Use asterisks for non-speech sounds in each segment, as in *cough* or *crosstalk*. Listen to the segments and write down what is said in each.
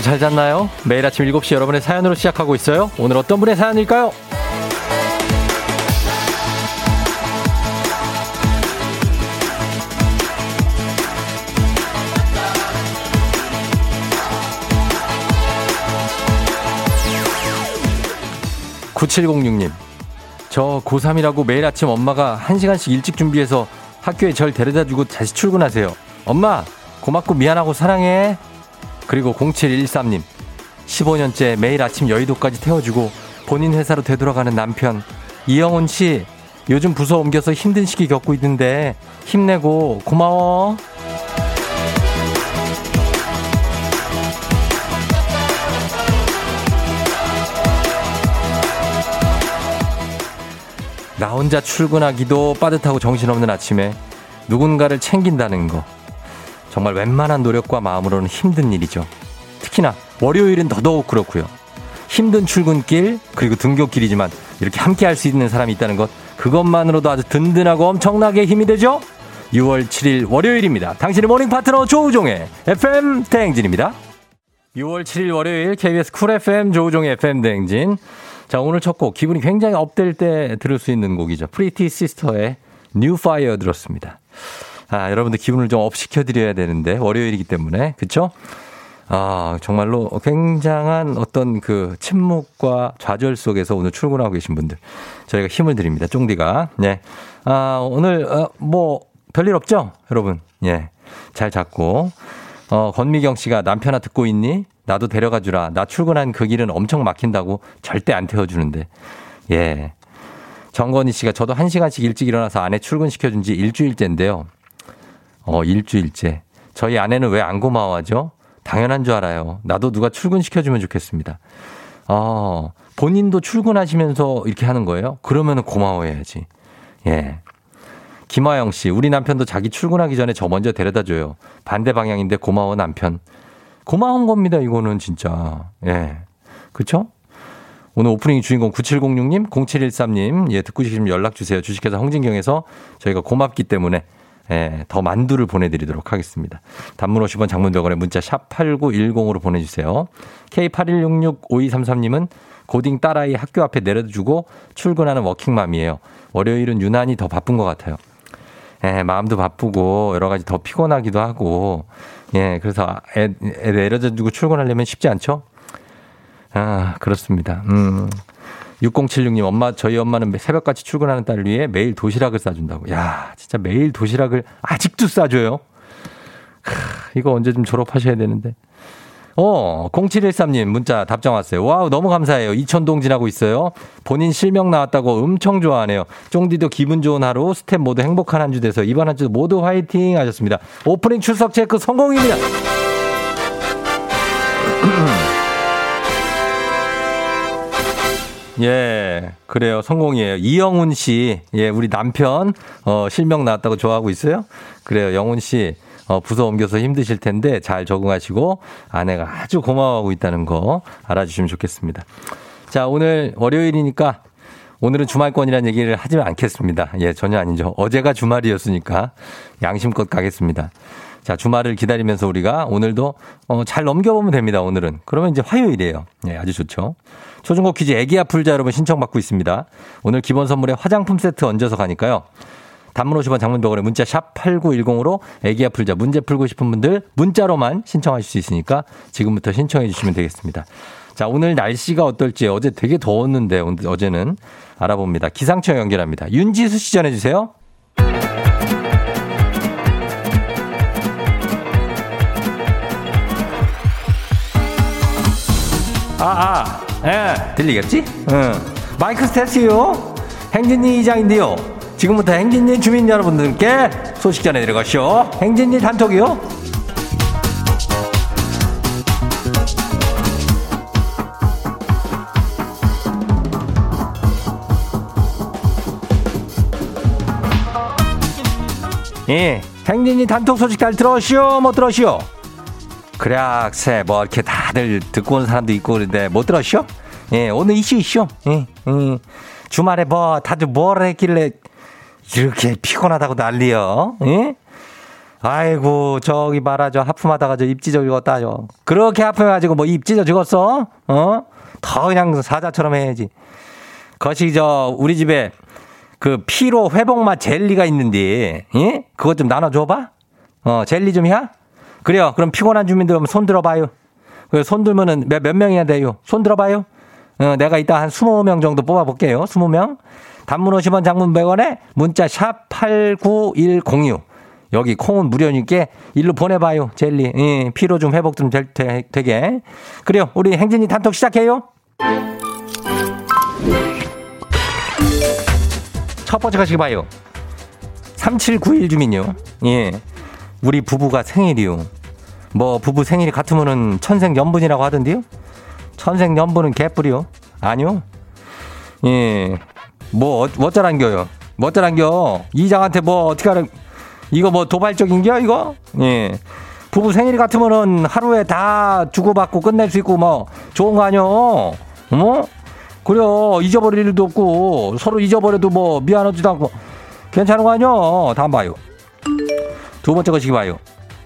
여러분 잘 잤나요? 매일 아침 7시 여러분의 사연으로 시작하고 있어요. 오늘 어떤 분의 사연일까요? 9706님. 저 고3이라고 매일 아침 엄마가 1시간씩 일찍 준비해서 학교에 절 데려다 주고 다시 출근하세요. 엄마, 고맙고 미안하고 사랑해. 그리고 0713님. 15년째 매일 아침 여의도까지 태워주고 본인 회사로 되돌아가는 남편. 이영훈 씨, 요즘 부서 옮겨서 힘든 시기 겪고 있는데 힘내고 고마워. 나 혼자 출근하기도 빠듯하고 정신없는 아침에 누군가를 챙긴다는 거. 정말 웬만한 노력과 마음으로는 힘든 일이죠. 특히나 월요일은 더더욱 그렇고요. 힘든 출근길 그리고 등교길이지만 이렇게 함께 할 수 있는 사람이 있다는 것 그것만으로도 아주 든든하고 엄청나게 힘이 되죠. 6월 7일 월요일입니다. 당신의 모닝 파트너 조우종의 FM 대행진입니다. 6월 7일 월요일 KBS 쿨 FM 조우종의 FM 대행진 자, 오늘 첫 곡, 기분이 굉장히 up될 때 들을 수 있는 곡이죠. 프리티 시스터의 New Fire 들었습니다. 아, 여러분들 기분을 좀 up 시켜드려야 되는데, 월요일이기 때문에. 그쵸? 아, 정말로 굉장한 어떤 그 침묵과 좌절 속에서 오늘 출근하고 계신 분들. 저희가 힘을 드립니다. 쫑디가. 네. 아, 오늘, 어, 뭐, 별일 없죠? 여러분. 예. 잘 잡고. 어, 권미경 씨가 남편아 듣고 있니? 나도 데려가 주라. 나 출근한 그 길은 엄청 막힌다고 절대 안 태워주는데. 예. 정건희 씨가 저도 한 시간씩 일찍 일어나서 아내 출근시켜준 지 일주일째인데요. 어, 일주일째. 저희 아내는 왜 안 고마워하죠? 당연한 줄 알아요. 나도 누가 출근시켜주면 좋겠습니다. 어, 본인도 출근하시면서 이렇게 하는 거예요? 그러면은 고마워해야지. 예. 김화영 씨, 우리 남편도 자기 출근하기 전에 저 먼저 데려다 줘요. 반대 방향인데 고마워 남편. 고마운 겁니다, 이거는 진짜. 예. 그쵸? 오늘 오프닝 주인공 9706님, 0713님, 예, 듣고 싶으면 연락 주세요. 주식회사 홍진경에서 저희가 고맙기 때문에 예, 더 만두를 보내드리도록 하겠습니다. 단문 50원 장문병원에 문자 샵 8910으로 보내주세요. K81665233님은 고딩 딸아이 학교 앞에 내려주고 출근하는 워킹맘이에요. 월요일은 유난히 더 바쁜 것 같아요. 예, 마음도 바쁘고 여러 가지 더 피곤하기도 하고 예, 그래서 애, 애 내려다 주고 출근하려면 쉽지 않죠? 아, 그렇습니다. 음. 6076님, 엄마, 저희 엄마는 새벽같이 출근하는 딸을 위해 매일 도시락을 싸준다고. 야, 진짜 매일 도시락을 아직도 싸줘요? 크, 이거 언제 좀 졸업하셔야 되는데. 어, 0713님 문자 답장 왔어요. wow, 너무 감사해요. 이천동 지나고 있어요. 본인 실명 나왔다고 엄청 좋아하네요. 쫑디도 기분 좋은 하루, 스태프 모두 행복한 한 주 돼서 이번 한 주도 모두 화이팅 하셨습니다. 오프닝 출석 체크 성공입니다. 예, 그래요. 성공이에요. 이영훈 씨, 예, 우리 남편, 어, 실명 나왔다고 좋아하고 있어요? 그래요. 영훈 씨, 어, 부서 옮겨서 힘드실 텐데 잘 적응하시고 아내가 아주 고마워하고 있다는 거 알아주시면 좋겠습니다. 자, 오늘 월요일이니까 오늘은 주말권이라는 얘기를 하지 않겠습니다. 예, 전혀 아니죠. 어제가 주말이었으니까 양심껏 가겠습니다. 자, 주말을 기다리면서 우리가 오늘도 어, 잘 넘겨보면 됩니다. 오늘은. 그러면 이제 화요일이에요. 예, 아주 좋죠. 초중고 퀴즈 애기야 풀자 여러분 신청받고 있습니다. 오늘 기본 선물에 화장품 세트 얹어서 가니까요. 단문 50원 장문병원에 문자 샵 8910으로 애기야 풀자 문제 풀고 싶은 분들 문자로만 신청하실 수 있으니까 지금부터 신청해 주시면 되겠습니다. 자, 오늘 날씨가 어떨지 어제 되게 더웠는데 어제는 알아봅니다. 기상청 연결합니다. 윤지수 씨 전해 주세요. 아, 아, 예, 들리겠지? 응. 마이크 스테이요 행진이 이장인데요. 지금부터 행진리 주민 여러분들께 소식 전해드리겠쇼. 행진리 단톡이요. 예, 행진이 단톡 소식 잘 들었시오? 못 들었시오? 그래야세 뭐 이렇게 다들 듣고 오는 사람도 있고 그런데 못 들었시오? 예, 오늘 이슈 이슈. 예, 예. 주말에 뭐 다들 뭘 했길래 이렇게 피곤하다고 난리요. 예? 아이고, 저기 저 하품하다가 저 입 찢어 죽었다, 저. 그렇게 하품해가지고 뭐 입 찢어 죽었어? 어? 더 그냥 사자처럼 해야지. 거시 저, 우리 집에 그 피로 회복맛 젤리가 있는데, 예? 그것 좀 나눠줘봐? 어, 젤리 좀 해? 그래요. 그럼 피곤한 주민들 손 들어봐요. 손 들면은 몇, 몇 명이나 돼요? 손 들어봐요. 어, 내가 이따 한 20명 정도 뽑아볼게요. 20명. 단문 50원 장문 100원에 문자 샵 8910 여기 콩은 무료니까 일로 보내봐요. 젤리. 예, 피로 좀 회복 좀 될, 되게. 그래요. 우리 행진이 단톡 시작해요. 첫 번째 가시기 봐요. 3791 주민요. 예. 우리 부부가 생일이요. 뭐 부부 생일이 같으면은 천생 연분이라고 하던데요. 천생 연분은 개뿔이요. 아니요. 예. 뭐 어쩌란 겨요. 뭐 어쩌란 겨. 이장한테 뭐 어떻게 하는 이거 뭐 도발적인 겨 이거? 예. 부부 생일 같으면은 하루에 다 주고받고 끝낼 수 있고 뭐 좋은 거 아니요. 어? 그래요. 잊어버릴 일도 없고 서로 잊어버려도 뭐 미안하지도 않고 괜찮은 거 아니요. 다음 봐요. 두 번째 거시기 봐요.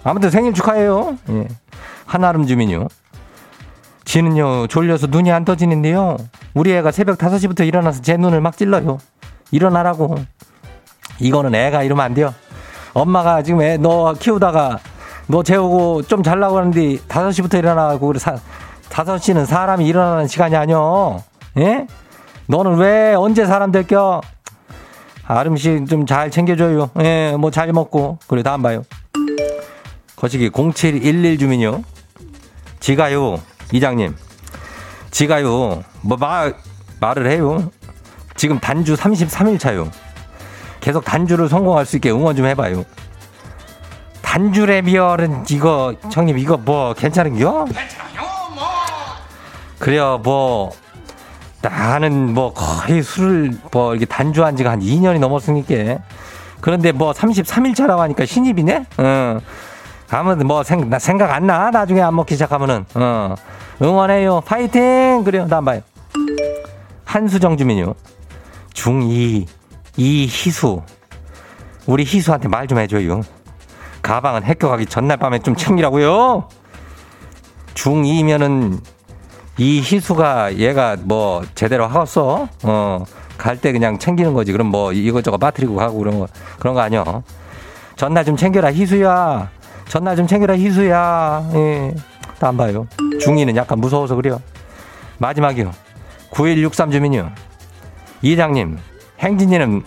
아무튼 생일 축하해요. 예. 한아름 주민요. 지는요, 졸려서 눈이 안 떠지는데요. 우리 애가 새벽 5시부터 일어나서 제 눈을 막 찔러요. 일어나라고. 이거는 애가 이러면 안 돼요. 엄마가 지금 애 너 키우다가 너 재우고 좀 잘라고 하는데 5시부터 일어나고 그래 사, 5시는 사람이 일어나는 시간이 아니여. 예? 너는 왜 언제 사람 될겨? 아름 씨 좀 잘 챙겨줘요. 예, 뭐 잘 먹고. 그래, 다음 봐요. 거시기 0711 주민요. 지가요, 이장님. 지가요, 뭐 말, 말을 해요. 지금 단주 33일 차요. 계속 단주를 성공할 수 있게 응원 좀 해봐요. 단주 레미얼은 이거, 형님, 이거 뭐 괜찮은겨? 괜찮아요, 뭐. 그래요, 뭐, 나는 뭐 거의 술을 뭐 이렇게 단주한 지가 한 2년이 넘었으니까. 그런데 뭐 33일 차라고 하니까 신입이네? 응. 아무튼 뭐 생, 나 생각 안 나. 나중에 안 먹기 시작하면은. 어. 응원해요. 파이팅! 그래요. 다음 봐요. 한수정 주민요. 중2, 이희수. 우리 희수한테 말 좀 해줘요. 가방은 학교 가기 전날 밤에 좀 챙기라고요. 중2면은 이 희수가 얘가 뭐 제대로 하겠어? 어. 갈 때 그냥 챙기는 거지. 그럼 뭐 이것저것 빠뜨리고 가고 그런 거, 그런 거 아니야. 전날 좀 챙겨라, 희수야. 전날 좀 챙겨라, 희수야. 예. 안 봐요. 중이는 약간 무서워서 그래요. 마지막이요. 9163 주민이요. 이장님, 행진이는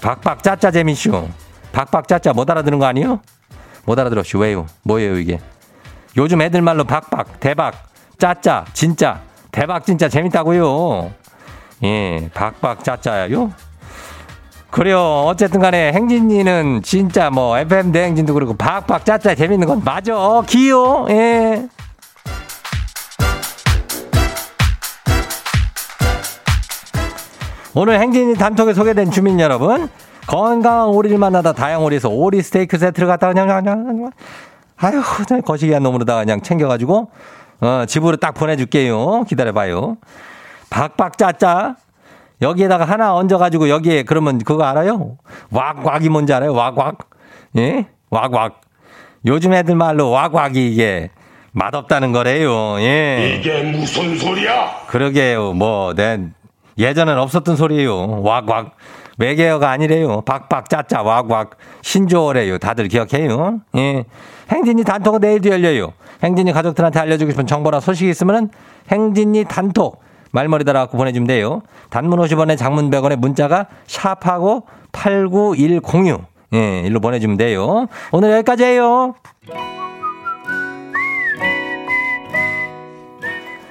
박박 짜짜 재미쇼. 박박 짜짜 못 알아듣는 거 아니요? 못 알아들었슈. 왜요? 뭐예요, 이게? 요즘 애들 말로 박박, 대박, 짜짜, 진짜, 대박 진짜 재밌다고요. 예, 박박 짜짜요? 그래요. 어쨌든 간에 행진이는 진짜 뭐 FM 대행진도 그렇고 박박 짜짜 재밌는 건 맞아. 기요. 예. 오늘 행진이 단톡에 소개된 주민 여러분 건강한 오리를 만나다 다양오리에서 오리 스테이크 세트를 갖다가 그냥 그냥, 그냥 아유 거시기한 놈으로다가 그냥 챙겨가지고 어, 집으로 딱 보내줄게요. 기다려봐요. 박박짜짜. 여기에다가 하나 얹어가지고 여기에 그러면 그거 알아요? 왁왁이 뭔지 알아요? 왁왁. 예? 왁왁. 요즘 애들 말로 왁왁이 이게 맛없다는 거래요. 예. 이게 무슨 소리야? 그러게요. 뭐, 내 예전엔 없었던 소리예요. 왁왁. 매개어가 아니래요. 박박 짜짜 왁왁. 신조어래요. 다들 기억해요. 예. 행진이 단톡은 내일도 열려요. 행진이 가족들한테 알려주고 싶은 정보나 소식이 있으면은 행진이 단톡 말머리 달아갖고 보내주면 돼요. 단문 50원에 장문 100원에 문자가 샵하고 89106 예, 일로 보내주면 돼요. 오늘 여기까지 해요.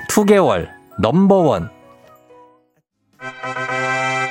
2개월 number one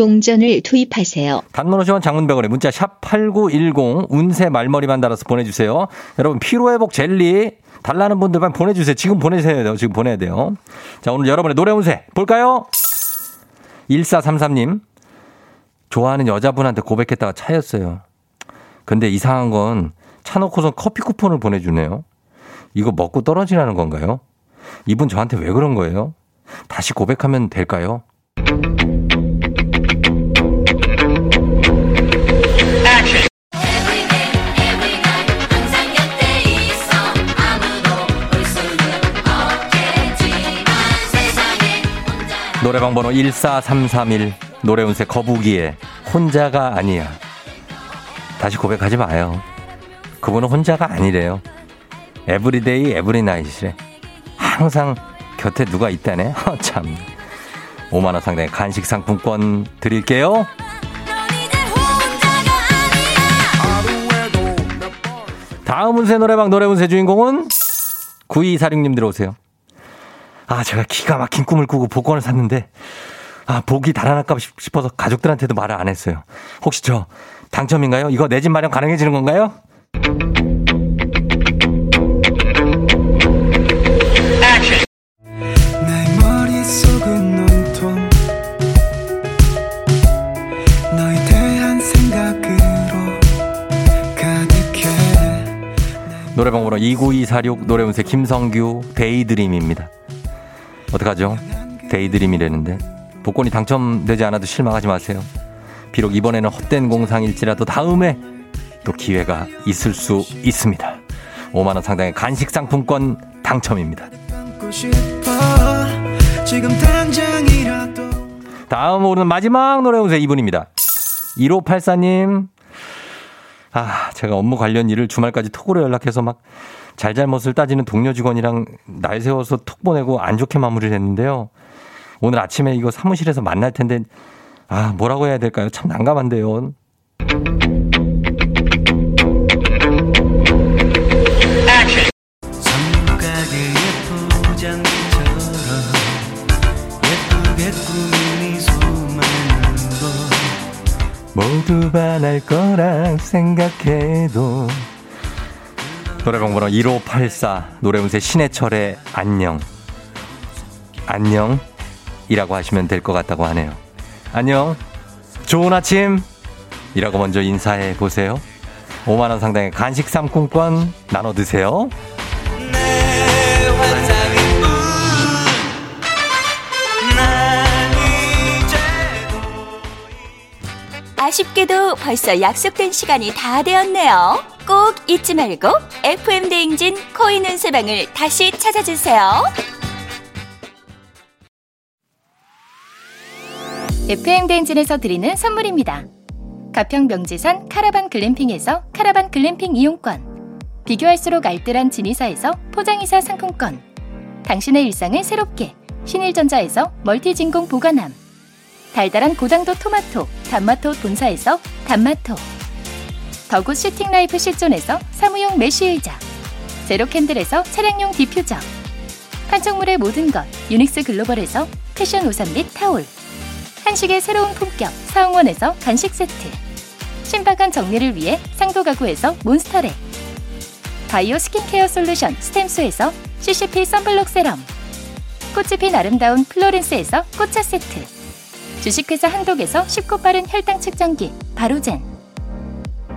동전을 투입하세요. 단문 50원 장문 100원에 문자 샵 8910 운세 말머리만 달아서 보내주세요. 여러분 피로회복 젤리 달라는 분들만 보내주세요. 지금 보내세요. 지금 보내야 돼요. 자 오늘 여러분의 노래 운세 볼까요? 1433님 좋아하는 여자분한테 고백했다가 차였어요. 근데 이상한 건 차놓고선 커피 쿠폰을 보내주네요. 이거 먹고 떨어지라는 건가요? 이분 저한테 왜 그런 거예요? 다시 고백하면 될까요? 노래방 번호 14331 노래운세 거북이의 혼자가 아니야. 다시 고백하지 마요. 그분은 혼자가 아니래요. everyday every night이래. 항상 곁에 누가 있다네. 어, *laughs* 참. 5만 원 상당의 간식 상품권 드릴게요. 다음 운세 노래방 노래 운세 주인공은 9246님 들어오세요. 아, 제가 기가 막힌 꿈을 꾸고 복권을 샀는데, 아, 복이 달아날까 싶어서 가족들한테도 말을 안 했어요. 혹시 저 당첨인가요? 이거 내 집 마련 가능해지는 건가요? 노래방 번호 29246 노래운세 김성규 Daydream입니다. 어떡하죠? Daydream이라는데 복권이 당첨되지 않아도 실망하지 마세요. 비록 이번에는 헛된 공상일지라도 다음에 또 기회가 있을 수 있습니다. 5만 원 상당의 간식 상품권 당첨입니다. 다음 오는 마지막 노래 운세 이분입니다. 1584님 아, 제가 업무 관련 일을 주말까지 톡으로 연락해서 막 잘잘못을 따지는 동료 직원이랑 날 세워서 톡 보내고 안 좋게 마무리를 했는데요. 오늘 아침에 이거 사무실에서 만날 텐데, 아, 뭐라고 해야 될까요? 참 난감한데요. 모두 반할 거라 생각해도 노래방 번호 1584 노래운세 신해철의 안녕. 안녕이라고 하시면 될 것 같다고 하네요. 안녕. 좋은 아침. 이라고 먼저 인사해 보세요. 5만원 상당의 간식 상품권 나눠 드세요. 아쉽게도 벌써 약속된 시간이 다 되었네요. 꼭 잊지 말고 FM 대행진 코인 은세방을 다시 찾아주세요. FM 대행진에서 드리는 선물입니다. 가평 명지산 카라반 글램핑에서 카라반 글램핑 이용권. 비교할수록 알뜰한 진이사에서 포장이사 상품권. 당신의 일상을 새롭게 신일전자에서 멀티진공 보관함. 달달한 고당도 토마토, 단마토 본사에서 단마토. 더굿 슈팅 라이프 실존에서 사무용 메쉬 의자. 제로 캔들에서 차량용 디퓨저. 판촉물의 모든 것 유닉스 글로벌에서 패션 우산 및 타올. 한식의 새로운 품격 사옹원에서 간식 세트. 신박한 정리를 위해 상도 가구에서 몬스터랙. 바이오 스킨케어 솔루션 스템수에서 CCP sunblock serum. 꽃이 핀 아름다운 플로렌스에서 꽃차 세트. 주식회사 한독에서 쉽고 빠른 혈당 측정기 바로잰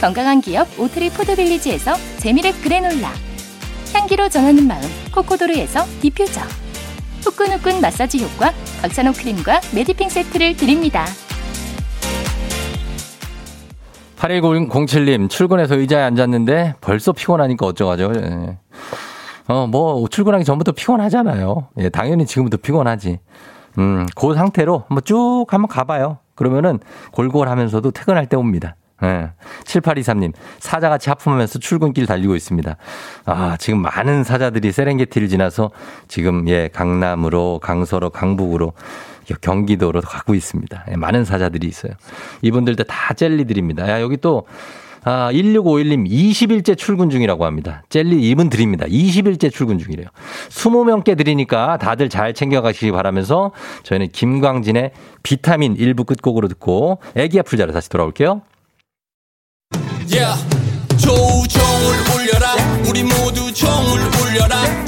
건강한 기업 오트리 포드빌리지에서 재미랩 그래놀라 향기로 전하는 마음 코코도르에서 디퓨저 후끈후끈 마사지 효과 박찬호 크림과 메디핑 세트를 드립니다. 8107님, 출근해서 의자에 앉았는데 벌써 피곤하니까 어떡하죠. 예. 어, 뭐, 출근하기 전부터 피곤하잖아요. 예, 당연히 지금부터 피곤하지. 음, 그 상태로 한번 쭉 한번 가봐요. 그러면은 골골 하면서도 퇴근할 때 옵니다. 예. 7823님, 사자같이 하품하면서 출근길 달리고 있습니다. 아, 지금 많은 사자들이 세렝게티를 지나서 지금, 예, 강남으로, 강서로, 강북으로, 경기도로 가고 있습니다. 예, 많은 사자들이 있어요. 이분들도 다 젤리들입니다. 야, 여기 또, 아, 1651님 20일째 출근 중이라고 합니다. 젤리 이분 드립니다. 20일째 출근 중이래요. 20명께 드리니까 다들 잘 챙겨가시기 바라면서 저희는 김광진의 비타민 일부 끝곡으로 듣고 애기 아플 자로 다시 돌아올게요. Yeah. 조종을 울려라 우리 모두 종을 울려라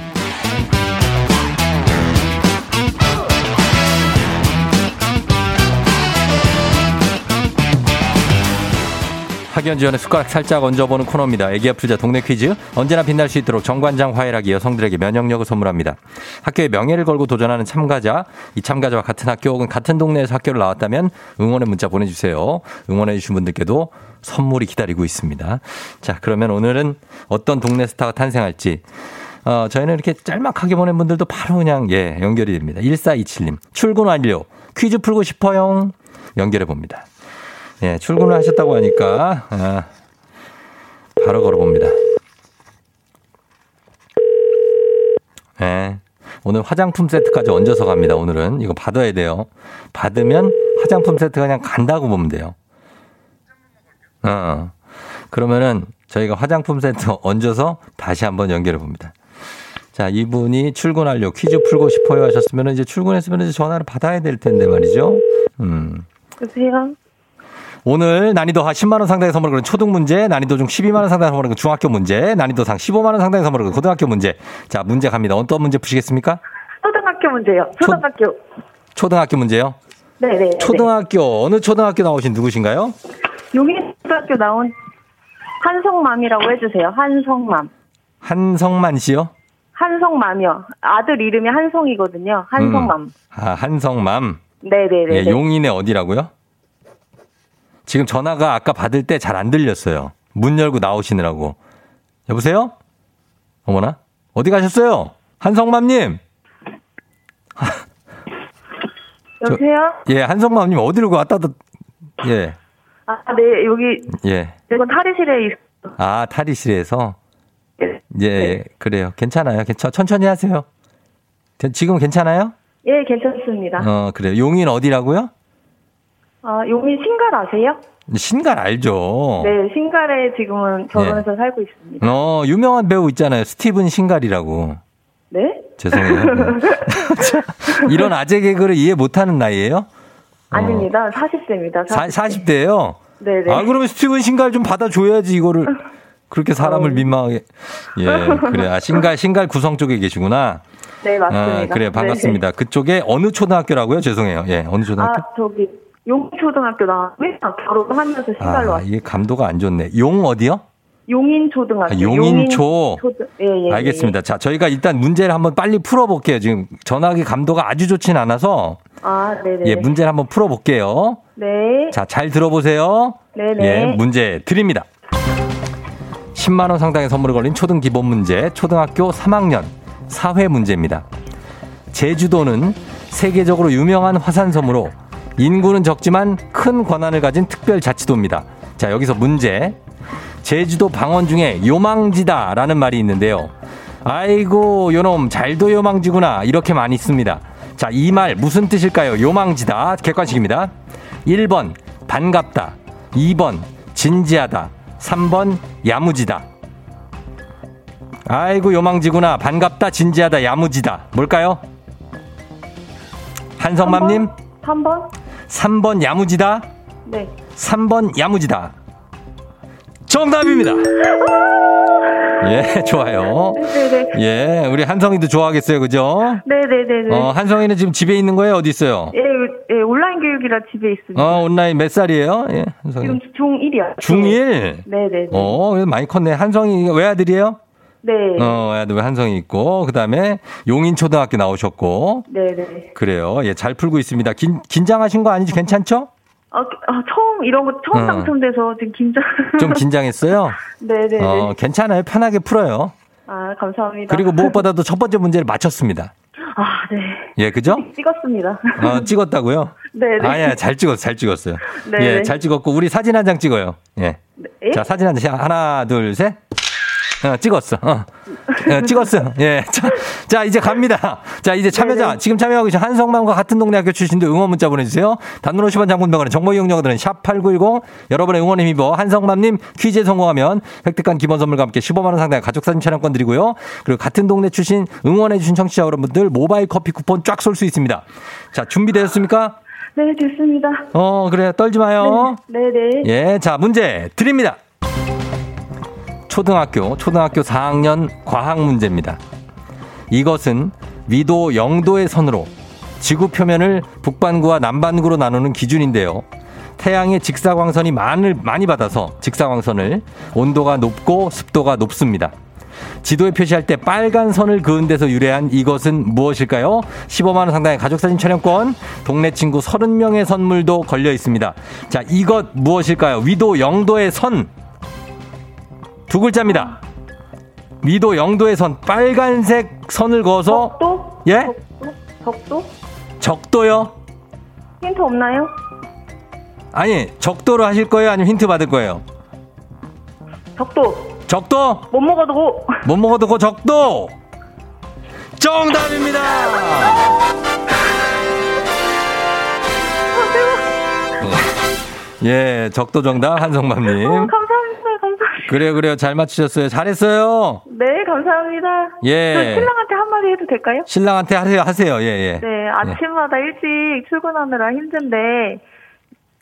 학연 지원의 숟가락 살짝 얹어보는 코너입니다. 애기야 풀자 동네 퀴즈. 언제나 빛날 수 있도록 정관장 화해락이 여성들에게 면역력을 선물합니다. 학교의 명예를 걸고 도전하는 참가자. 이 참가자와 같은 학교 혹은 같은 동네에서 학교를 나왔다면 응원의 문자 보내주세요. 응원해주신 분들께도 선물이 기다리고 있습니다. 자, 그러면 오늘은 어떤 동네 스타가 탄생할지. 어, 저희는 이렇게 짤막하게 보낸 분들도 바로 그냥, 예, 연결이 됩니다. 1427님. 출근 완료. 퀴즈 풀고 싶어요. 연결해 봅니다. 예, 출근을 하셨다고 하니까, 아, 바로 걸어봅니다. 예. 오늘 화장품 세트까지 얹어서 갑니다, 오늘은. 이거 받아야 돼요. 받으면 화장품 세트가 그냥 간다고 보면 돼요. 어. 그러면은 저희가 화장품 세트 얹어서 다시 한번 연결해 봅니다. 자, 이분이 출근 완료 퀴즈 풀고 싶어요 하셨으면 이제 출근했으면 이제 전화를 받아야 될 텐데 말이죠. 음. 여보세요? 오늘 난이도 하 10만 원 상당의 선물을 거는 초등 문제, 난이도 중 12만 원 상당의 선물을 거는 중학교 문제, 난이도 상 15만 원 상당의 선물을 거는 고등학교 문제. 자, 문제 갑니다. 어떤 문제 푸시겠습니까? 초등학교 문제요. 초등학교. 초등학교 문제요. 네네. 초등학교 어느 초등학교 나오신 누구신가요? 용인초등학교 나온 한성맘이라고 해주세요. 한성맘. 한성만 씨요? 한성맘이요. 아들 이름이 한성이거든요. 한성맘. 아, 한성맘. 네네네. 예, 용인의 어디라고요? 지금 전화가 아까 받을 때 잘 안 들렸어요. 문 열고 나오시느라고. 여보세요? 어머나? 어디 가셨어요? 한성맘님? *laughs* 여보세요? 예, 한성맘님 어디로 왔다도, 예, 아, 네, 여기, 예. 이건 탈의실에 있, 아, 탈의실에서? 예, 예, 그래요. 괜찮아요. 괜찮, 천천히 하세요. 지금 괜찮아요? 예, 괜찮습니다. 어, 그래요. 용인 어디라고요? 아, 용인 신갈 아세요? 신갈 알죠? 네, 신갈에 지금은 결혼해서 살고 있습니다. 어, 유명한 배우 있잖아요. 스티븐 신갈이라고. 네? 죄송해요. *laughs* *laughs* 이런 아재 개그를 이해 못하는 나이예요? 아닙니다. 40대입니다. 사, 40대예요? 네네. 아, 그러면 스티븐 신갈 좀 받아줘야지, 이거를. 그렇게 사람을 어. 민망하게. 예, 그래. 아, 신갈, 신갈 구성 쪽에 계시구나. 네, 맞습니다. 아, 그래, 반갑습니다. 그쪽에 어느 초등학교라고요? 죄송해요. 예, 어느 네. 초등학교? 아, 저기, 용초등학교 나왔고요. 결혼하면서 신갈로 아, 왔어요. 이게 감도가 안 좋네. 용 어디요? 용인초등학교. 아, 용인초. 초등- 예, 예, 알겠습니다. 자, 저희가 일단 문제를 한번 빨리 풀어볼게요. 지금 전화기 감도가 아주 좋진 않아서. 예. 아, 네네. 예, 문제를 한번 풀어볼게요. 네. 자, 잘 들어보세요. 네네. 예, 문제 드립니다. 10만원 상당의 선물을 걸린 초등 기본 문제, 초등학교 3학년 사회 문제입니다. 제주도는 세계적으로 유명한 화산섬으로 인구는 적지만 큰 권한을 가진 특별자치도입니다. 자, 여기서 문제. 제주도 방언 중에 요망지다라는 말이 있는데요. 아이고, 요놈, 잘도 요망지구나. 이렇게 많이 씁니다. 자, 이 말 무슨 뜻일까요? 요망지다. 객관식입니다. 1번, 반갑다. 2번, 진지하다. 3번, 야무지다. 아이고, 요망지구나. 반갑다, 진지하다, 야무지다. 뭘까요? 한성맘님? 3번? 3번 야무지다. 네. 3번 야무지다. 정답입니다. 예, *laughs* 좋아요. 네네네. 예, 우리 한성이도 좋아하겠어요, 그죠? 네네네네. 어, 한성이는 지금 집에 있는 거예요? 어디 있어요? 예, 예, 온라인 교육이라 집에 있습니다. 어, 온라인 몇 살이에요? 예, 한성이. 지금 중1이요. 중1? 네네네. 어, 많이 컸네. 한성이 외아들이에요? 네. 어, 외아들 한성이 있고, 그 다음에 용인초등학교 나오셨고, 네네. 그래요. 예, 잘 풀고 있습니다. 긴, 긴장하신 거 아니지? 괜찮죠? 어, 아, 처음, 이런 거 처음 어. 당첨돼서 지금 긴장. 좀 긴장했어요? 네네네. *laughs* 어, 괜찮아요. 편하게 풀어요. 아, 감사합니다. 그리고 무엇보다도 첫 번째 문제를 맞췄습니다. 아, 네. 예, 그죠? 찍었습니다. 어, 찍었다고요? *laughs* 네 네. 아니야, 잘 찍었어, 잘 찍었어요. 네. 예, 잘 찍었고, 우리 사진 한 장 찍어요. 예. 네? 자, 사진 한 장, 하나, 둘, 셋. *laughs* 어, 찍었어. 어. 어, 찍었어. 예. *laughs* 자, 자, 이제 갑니다. 자, 이제 참여자, 네네. 지금 참여하고 계신 한성만과 같은 동네 학교 출신들 응원 문자 보내주세요. 단문 50원 장군병원의 정보 이용료들은 샵8910 여러분의 응원에 힘입어 한성맘님 퀴즈에 성공하면 획득한 기본 선물과 함께 15만원 상당의 가족사진 촬영권 드리고요. 그리고 같은 동네 출신 응원해주신 청취자 여러분들 모바일 커피 쿠폰 쫙 쏠 수 있습니다. 자, 준비되셨습니까? 네, 됐습니다. 어, 그래. 떨지 마요. 네네. 예, 자, 문제 드립니다. 초등학교, 초등학교 4학년 과학 문제입니다. 이것은 위도 0도의 선으로 지구 표면을 북반구와 남반구로 나누는 기준인데요. 태양의 직사광선이 많을, 많이 받아서 직사광선을 온도가 높고 습도가 높습니다. 지도에 표시할 때 빨간 선을 그은 데서 유래한 이것은 무엇일까요? 15만원 상당의 가족사진 촬영권, 동네 친구 30명의 선물도 걸려 있습니다. 자, 이것 무엇일까요? 위도 0도의 선. 두 글자입니다. 위도 0도의 선, 빨간색 선을 그어서, 적도? 예? 적도? 적도? 적도 요? 힌트 없나요? 아니, 적도로 하실 거예요? 아니면 힌트 받을 거예요? 적도. 적도? 못 먹어도 고. 못 먹어도 그 적도! 정답입니다! 예, 적도 정답 한성맘님. 어, 감사합니다. 그래요, 그래요. 잘 맞추셨어요. 잘했어요. 네, 감사합니다. 예. 저 신랑한테 한마디 해도 될까요? 신랑한테 하세요, 하세요. 예, 예. 네, 아침마다 일찍 출근하느라 힘든데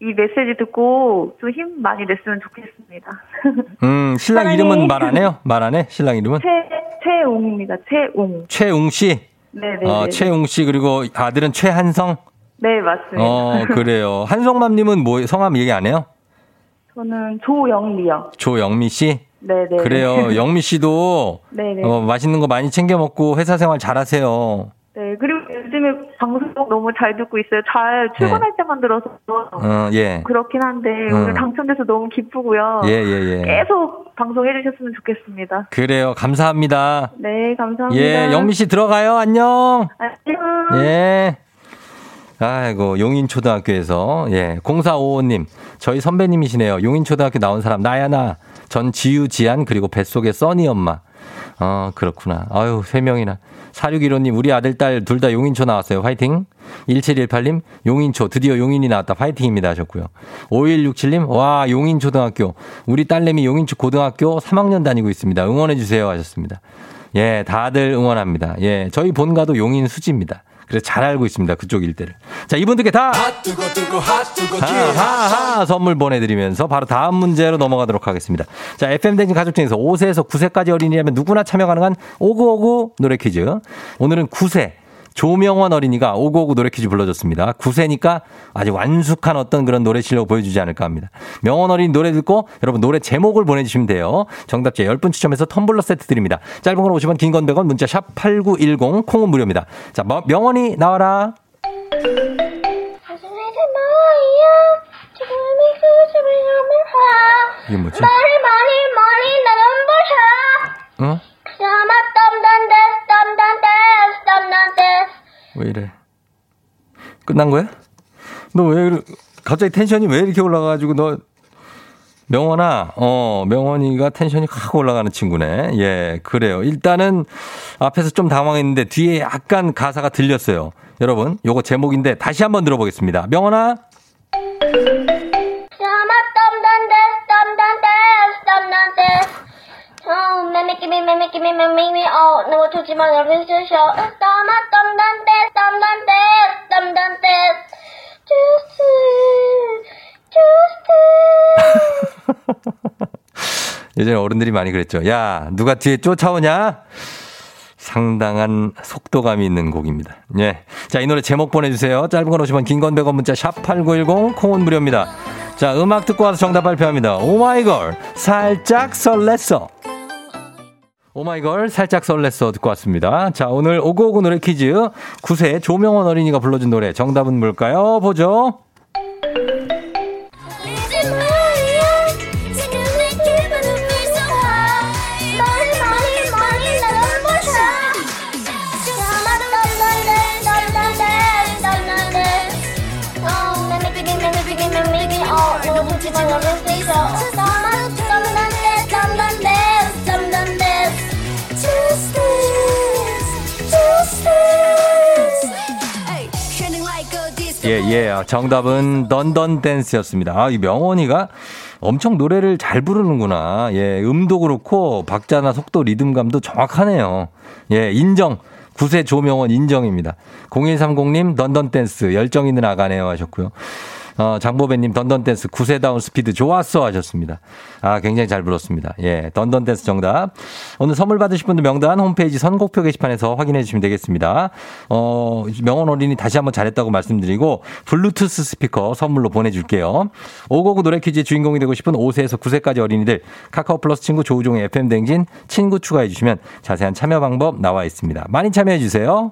이 메시지 듣고 좀 힘 많이 냈으면 좋겠습니다. *laughs* 음, 신랑 사랑해. 이름은 말 안 해요? 말 안 해? 신랑 이름은? 최 최웅입니다. 최웅. 최웅 씨. 네, 네. 어, 네. 최웅 씨 그리고 아들은 최한성. 네, 맞습니다. 어, 그래요. 한성맘님은 뭐 성함 얘기 안 해요? 저는 조영미요. 조영미 씨. 네, 네. 그래요. *laughs* 영미 씨도 네, 네. 어, 맛있는 거 많이 챙겨 먹고 회사 생활 잘하세요. 네, 그리고 요즘에 방송 너무 잘 듣고 있어요. 잘 출근할 때만 들어서 어, 예. 그렇긴 한데 음. 오늘 당첨돼서 너무 기쁘고요. 예, 예, 예. 계속 방송해 주셨으면 좋겠습니다. 그래요. 감사합니다. 네, 감사합니다. 예, 영미 씨 들어가요. 안녕. 안녕. 예. 아이고, 용인초등학교에서, 예, 0455님, 저희 선배님이시네요. 용인초등학교 나온 사람, 나야, 나. 전 지유, 지안, 그리고 뱃속에 써니 엄마. 어, 그렇구나. 아유, 세 명이나. 4615님, 우리 아들, 딸 둘 다 용인초 나왔어요. 화이팅. 1718님, 용인초, 드디어 용인이 나왔다. 화이팅입니다. 하셨고요. 5167님, 와, 용인초등학교. 우리 딸내미 용인초 고등학교 3학년 다니고 있습니다. 응원해주세요. 하셨습니다. 예, 다들 응원합니다. 예, 저희 본가도 용인 수지입니다. 그래서 잘 알고 있습니다. 그쪽 일대를. 자, 이분들께 다 뜨거 뜨거 핫 뜨거 하하하 선물 보내드리면서 바로 다음 문제로 넘어가도록 하겠습니다. 자, FM댕진 가족 중에서 5세에서 9세까지 어린이라면 누구나 참여 가능한 오구오구 노래 퀴즈. 오늘은 9세. 조명원 어린이가 오구오구 노래 퀴즈 불러줬습니다. 9세니까 아주 완숙한 어떤 그런 노래 실력 보여주지 않을까 합니다. 명원 어린이 노래 듣고 여러분 노래 제목을 보내주시면 돼요. 정답자 10분 추첨해서 텀블러 세트 드립니다. 짧은 건 50원, 긴 건 100원, 문자 샵 8910, 콩은 무료입니다. 자, 뭐- 명원이 나와라. 이게 뭐지? 말이 많이 많이 나는 어? 왜 이래? 끝난 거야? 너 왜 이래? 갑자기 텐션이 왜 이렇게 올라가가지고 너 명원아, 어, 명원이가 텐션이 확 올라가는 친구네. 예, 그래요. 일단은 앞에서 좀 당황했는데 뒤에 약간 가사가 들렸어요. 여러분, 요거 제목인데 다시 한번 들어보겠습니다. 명원아. 예전에 *laughs* 어른들이 많이 그랬죠. 야, 누가 뒤에 쫓아오냐? 상당한 속도감이 있는 곡입니다. 예. 자, 이 노래 제목 보내주세요. 짧은 건 50원, 긴 건 100원 문자, 샵8910, 콩은 무료입니다. 자, 음악 듣고 와서 정답 발표합니다. OH MY GIRL, 살짝 설렜어. OH MY GIRL, 살짝 설렜어 듣고 왔습니다. 자, 오늘 오고오고 노래 퀴즈. 9세 조명원 어린이가 불러준 노래. 정답은 뭘까요? 보죠. 예, 예. 정답은 Dun Dun Dance였습니다. 아, 이 명원이가 엄청 노래를 잘 부르는구나. 예, 음도 그렇고 박자나 속도, 리듬감도 정확하네요. 예, 인정. 9세 조명원 인정입니다. 0130님 Dun Dun Dance 열정 있는 아가네요 하셨고요. 어, 장보배님 Dun Dun Dance 9세다운 스피드 좋았어 하셨습니다. 아, 굉장히 잘 불렀습니다. 예, Dun Dun Dance 정답. 오늘 선물 받으실 분들 명단 홈페이지 선곡표 게시판에서 확인해 주시면 되겠습니다. 어, 명원 어린이 다시 한번 잘했다고 말씀드리고 블루투스 스피커 선물로 보내줄게요. 오고구 노래 퀴즈 주인공이 되고 싶은 5세에서 9세까지 어린이들 카카오 플러스 친구 조우종의 FM 댕진 친구 추가해 주시면 자세한 참여 방법 나와 있습니다. 많이 참여해 주세요.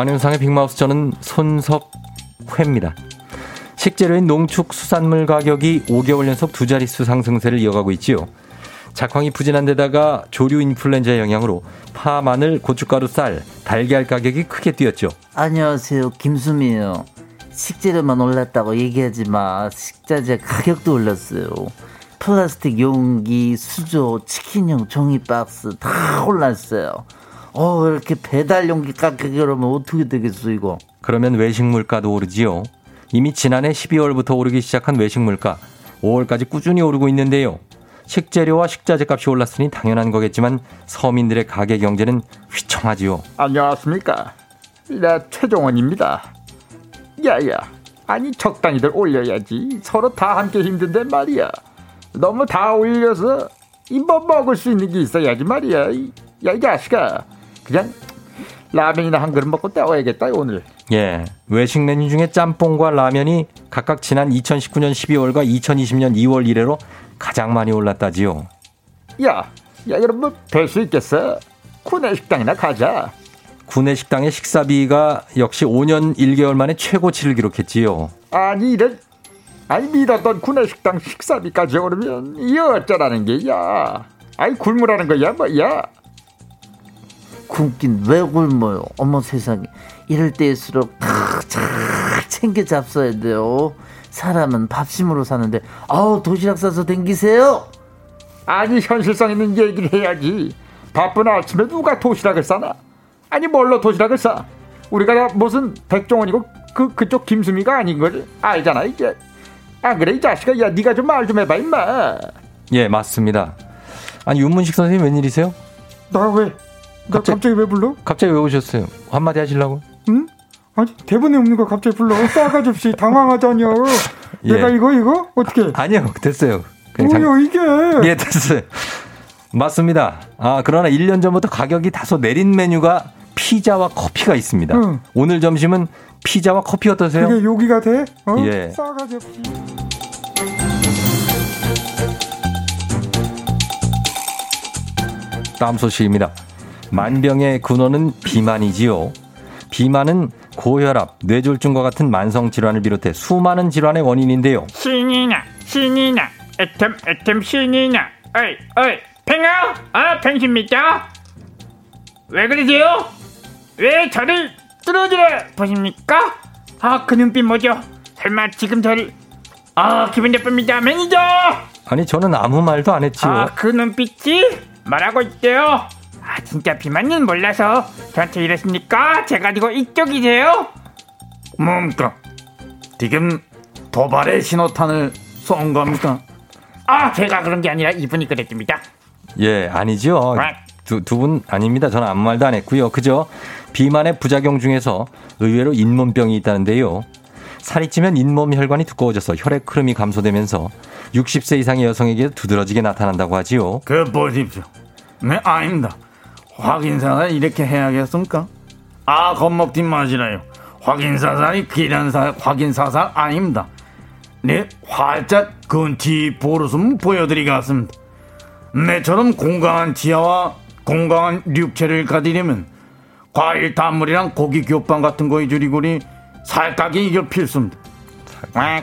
안윤상의 빅마우스 저는 손석회입니다. 식재료인 농축수산물 가격이 5개월 연속 두 자릿수 상승세를 이어가고 있지요. 작황이 부진한 데다가 조류 인플루엔자의 영향으로 파, 마늘, 고춧가루, 쌀, 달걀 가격이 크게 뛰었죠. 안녕하세요. 김수미예요. 식재료만 올랐다고 얘기하지 마. 식자재 가격도 올랐어요. 플라스틱 용기, 수저, 치킨용 종이 박스 다 올랐어요. 어, 이렇게 배달 용기 가격이 오르면 어떻게 되겠어, 이거? 그러면 외식 물가도 오르지요. 이미 지난해 12월부터 오르기 시작한 외식 물가 5월까지 꾸준히 오르고 있는데요. 식재료와 식자재 값이 올랐으니 당연한 거겠지만 서민들의 가계 경제는 휘청하지요. 안녕하십니까. 네, 최종원입니다. 야야, 아니 적당히들 올려야지. 서로 다 함께 힘든데 말이야. 너무 다 올려서 이뭐 먹을 수 있는 게 있어야지 말이야. 이- 야, 이 자식아. 그냥 라면이나 한 그릇 먹고 때워야겠다, 오늘. 예. 외식 메뉴 중에 짬뽕과 라면이 각각 지난 2019년 12월과 2020년 2월 이래로 가장 많이 올랐다지요. 야, 야, 그럼 뭐될수 있겠어? 구내식당이나 가자. 구내 식당의 식사비가 역시 5년 1개월 만에 최고치를 기록했지요. 아니, 이런. 아니, 믿었던 구내식당 식사비까지 오르면 이 어쩌라는 게야. 아니, 굶으라는 거야, 뭐야. 굶긴 왜 굶어요? 어머 세상에. 이럴 때일수록 잘 챙겨 잡숴야 돼요. 사람은 밥심으로 사는데, 아우, 도시락 싸서 댕기세요! 아니 현실성 있는 얘기를 해야지 바쁜 아침에 누가 도시락을 싸나 아니 뭘로 도시락을 싸 우리가 다 무슨 백종원이고 그 그쪽 김수미가 아닌 거지 알잖아 이제 아 그래 이 자식아 야 네가 좀 말 좀 해봐 임마 예, 맞습니다. 아니 윤문식 선생님 웬일이세요? 나 왜? 나 갑자기- 갑자기, 왜 불러? 갑자기 왜 오셨어요? 한마디 하시려고? 응? 아니 대본에 없는 거 갑자기 불러. 싸가지 없이 당황하다니요. *laughs* 예. 내가 이거 이거 어떻게? 아 니요, 됐어요. 그냥 장- 이게? 예, 됐어요. 맞습니다. 아, 그러나 1년 전부터 가격이 다소 내린 메뉴가 피자와 커피가 있습니다. 응. 오늘 점심은 피자와 커피 어떠세요? 그게 요기가 돼? 어? 예. 싸가지 없이. 다음 소식입니다. 만병의 근원은 비만이지요. 비만은 고혈압, 뇌졸중과 같은 만성 질환을 비롯해 수많은 질환의 원인인데요. 신이 나, 신이 나, 애템, 애템 신이 나. 어이, 어이, 팽아? 아, 팽십니까? 왜 그러세요? 왜 저를 뚫어지려 보십니까? 아, 그 눈빛 뭐죠? 설마 지금 저를, 아, 기분 나쁩니다. 매니저! 아니 저는 아무 말도 안 했지요. 아, 그 눈빛이 말하고 있대요. 아, 진짜 비만님 몰라서 저한테 이랬습니까? 제가 이거 이쪽이세요? 뭡니까? 지금 도발의 신호탄을 쏜 겁니까? 아, 제가 그런 게 아니라 이분이 그랬습니다. 예, 아니죠. 두 두 분 아닙니다. 저는 아무 말도 안 했고요. 그저 비만의 부작용 중에서 의외로 잇몸병이 있다는데요. 살이 찌면 잇몸 혈관이 두꺼워져서 혈액 흐름이 감소되면서 60세 이상의 여성에게 두드러지게 나타난다고 하지요. 그 보십시오. 네, 아닙니다. 확인사살 이렇게 해야겠습니까? 아, 겁먹지 마시라요. 확인사살이 기란사 확인사살 아닙니다. 네, 활짝 근티 보르숨 보여드리겠습니다. 내처럼 건강한 지하와 건강한 육체를 가지려면 과일, 단물이랑 고기, 교빵 같은 거에 줄이고리 살까기 이거 필수입니다. 아,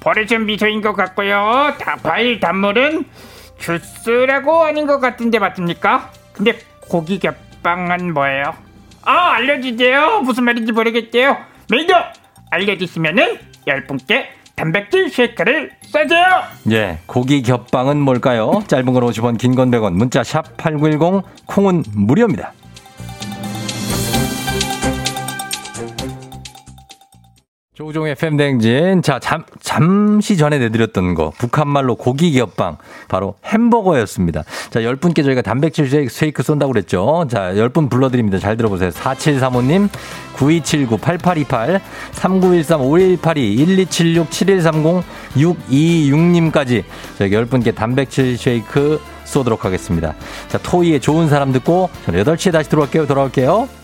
버릇은 미소인 것 같고요. 다, 과일 단물은 주스라고 하는 것 같은데 맞습니까? 근데 고기 겹빵은 뭐예요? 아 알려주세요. 무슨 말인지 모르겠대요. 매니저 알려주시면은 열 분께 단백질 쉐이크를 쏴줘요. 예, 고기 겹빵은 뭘까요? 짧은 건 50원, 긴 건 100원, 문자 샵 8910, 콩은 무료입니다. 조우종의 FM 댕진. 자, 잠, 잠시 전에 내드렸던 거. 북한말로 고기 겹빵. 바로 햄버거였습니다. 자, 10분께 저희가 단백질 쉐이크 쏜다고 그랬죠. 자, 10분 불러드립니다. 잘 들어보세요. 4735님, 9279, 8828, 3913, 5182, 1276, 7130, 626님까지 저희가 10분께 단백질 쉐이크 쏘도록 하겠습니다. 자, 토이의 좋은 사람 듣고 저는 8시에 다시 들어올게요. 돌아올게요.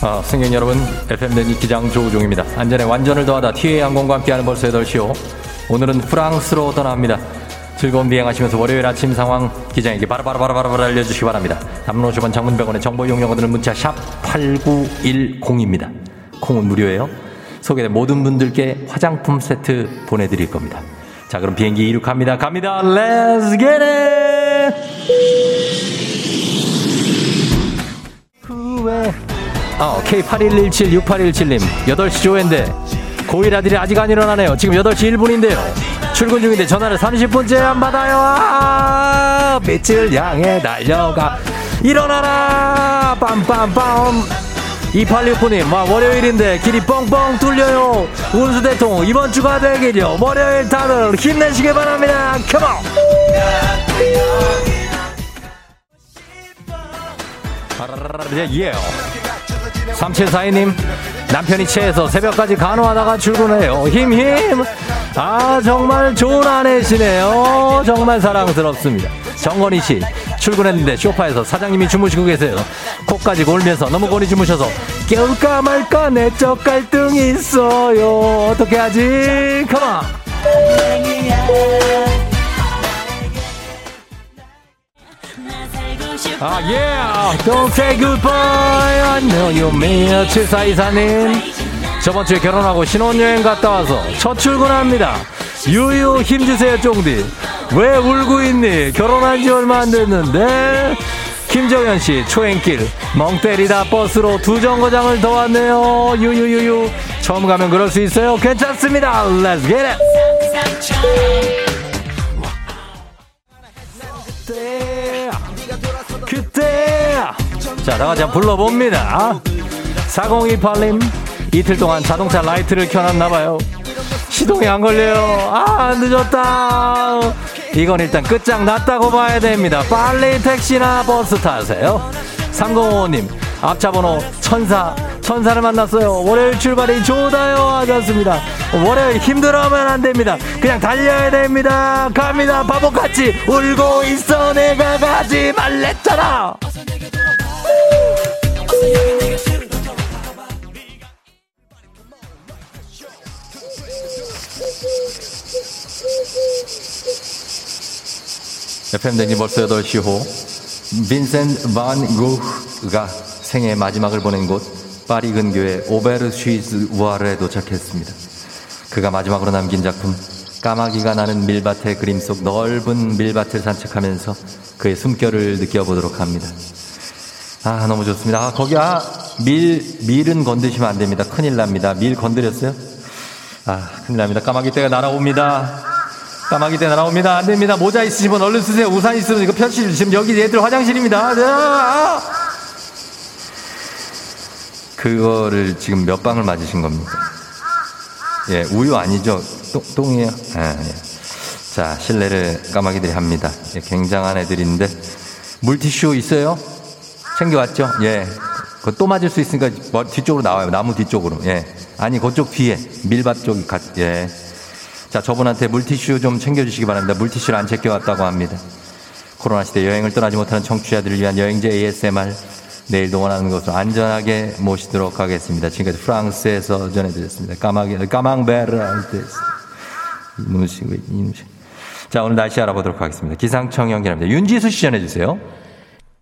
아, 승객 여러분, FM댕지 기장 조우종입니다. 안전에 완전을 더하다 티웨이 항공과 함께하는 벌써 8시요. 오늘은 프랑스로 떠납니다. 즐거운 비행하시면서 월요일 아침 상황 기장에게 바로바로바로바로 알려주시기 바랍니다. 담론 50원 장문병원의 정보 이용료들은 문자 샵 8910입니다. 콩은 무료예요. 소개된 모든 분들께 화장품 세트 보내드릴 겁니다. 자, 그럼 비행기 이륙합니다. 갑니다. Let's get it! 후회. 어, K81176817님, 8시 조회인데, 고1 아들이 아직 안 일어나네요. 지금 8시 1분인데요. 출근 중인데 전화를 30분째 안 받아요. 아, 빛을 향해 달려가. 일어나라! 빰빰빰! 2869님, 와, 월요일인데 길이 뻥뻥 뚫려요. 운수 대통, 이번 주가 되기죠. 월요일 다들 힘내시길 바랍니다. 컴온! 예. 3742님, 남편이 체해서 새벽까지 간호하다가 출근해요. 힘, 힘! 아, 정말 좋은 아내시네요. 정말 사랑스럽습니다. 정건희 씨, 출근했는데 쇼파에서 사장님이 주무시고 계세요. 코까지 골면서 너무 고이 주무셔서 깨울까 말까 내적 갈등이 있어요. 어떻게 하지? 컴온! 아, yeah! Don't say goodbye. I know you mean it. 7424님. 저번 주에 결혼하고 신혼여행 갔다 와서 첫 출근합니다. 유유 힘주세요, 쫑디. 왜 울고 있니? 결혼한 지 얼마 안 됐는데. 김정현 씨, 초행길, 멍 때리다 버스로 두 정거장을 더 왔네요. 유유유유. 처음 가면 그럴 수 있어요. 괜찮습니다. Let's get it. 자 다 같이 한번 불러봅니다. 4028님 이틀 동안 자동차 라이트를 켜놨나봐요. 시동이 안 걸려요. 아 늦었다. 이건 일단 끝장났다고 봐야 됩니다. 빨리 택시나 버스 타세요. 3055님 앞차 번호 천사 천사를 만났어요. 월요일 출발이 좋다요 하셨습니다. 월요일 힘들어하면 안 됩니다. 그냥 달려야 됩니다. 갑니다. 바보같이 울고 있어. 내가 가지 말랬잖아 FM 댕지 벌써 8시 호 빈센트 반 고흐가 생애 마지막을 보낸 곳 파리 근교의 오베르쉬즈 우아르에 도착했습니다. 그가 마지막으로 남긴 작품 까마귀가 나는 밀밭의 그림 속 넓은 밀밭을 산책하면서 그의 숨결을 느껴보도록 합니다. 아 너무 좋습니다. 아 거기 아 밀 밀은 건드시면 안 됩니다. 큰일 납니다. 밀 건드렸어요? 아 큰일 납니다. 까마귀 떼가 날아옵니다. 까마귀 떼 날아옵니다. 안 됩니다. 모자 있으시면 얼른 쓰세요. 우산 있으면 이거 펼치 지금 여기 얘들 화장실입니다. 아, 그거를 지금 몇 방을 맞으신 겁니까? 예, 우유 아니죠? 똥, 똥이에요? 아, 예. 자, 실례를 까마귀들이 합니다. 예, 굉장한 애들인데 물티슈 있어요? 챙겨왔죠? 예. 그거 또 맞을 수 있으니까 머리 뒤쪽으로 나와요. 나무 뒤쪽으로. 예. 아니, 그쪽 뒤에. 밀밭 쪽이 가, 예. 자, 저분한테 물티슈 좀 챙겨주시기 바랍니다. 물티슈를 안 챙겨왔다고 합니다. 코로나 시대 여행을 떠나지 못하는 청취자들을 위한 여행제 ASMR 내일 동원하는 것으로 안전하게 모시도록 하겠습니다. 지금까지 프랑스에서 전해드렸습니다. 까마귀, 까망베르, 이놈식, 이놈식. 자, 오늘 날씨 알아보도록 하겠습니다. 기상청 연결합니다. 윤지수 씨 전해주세요.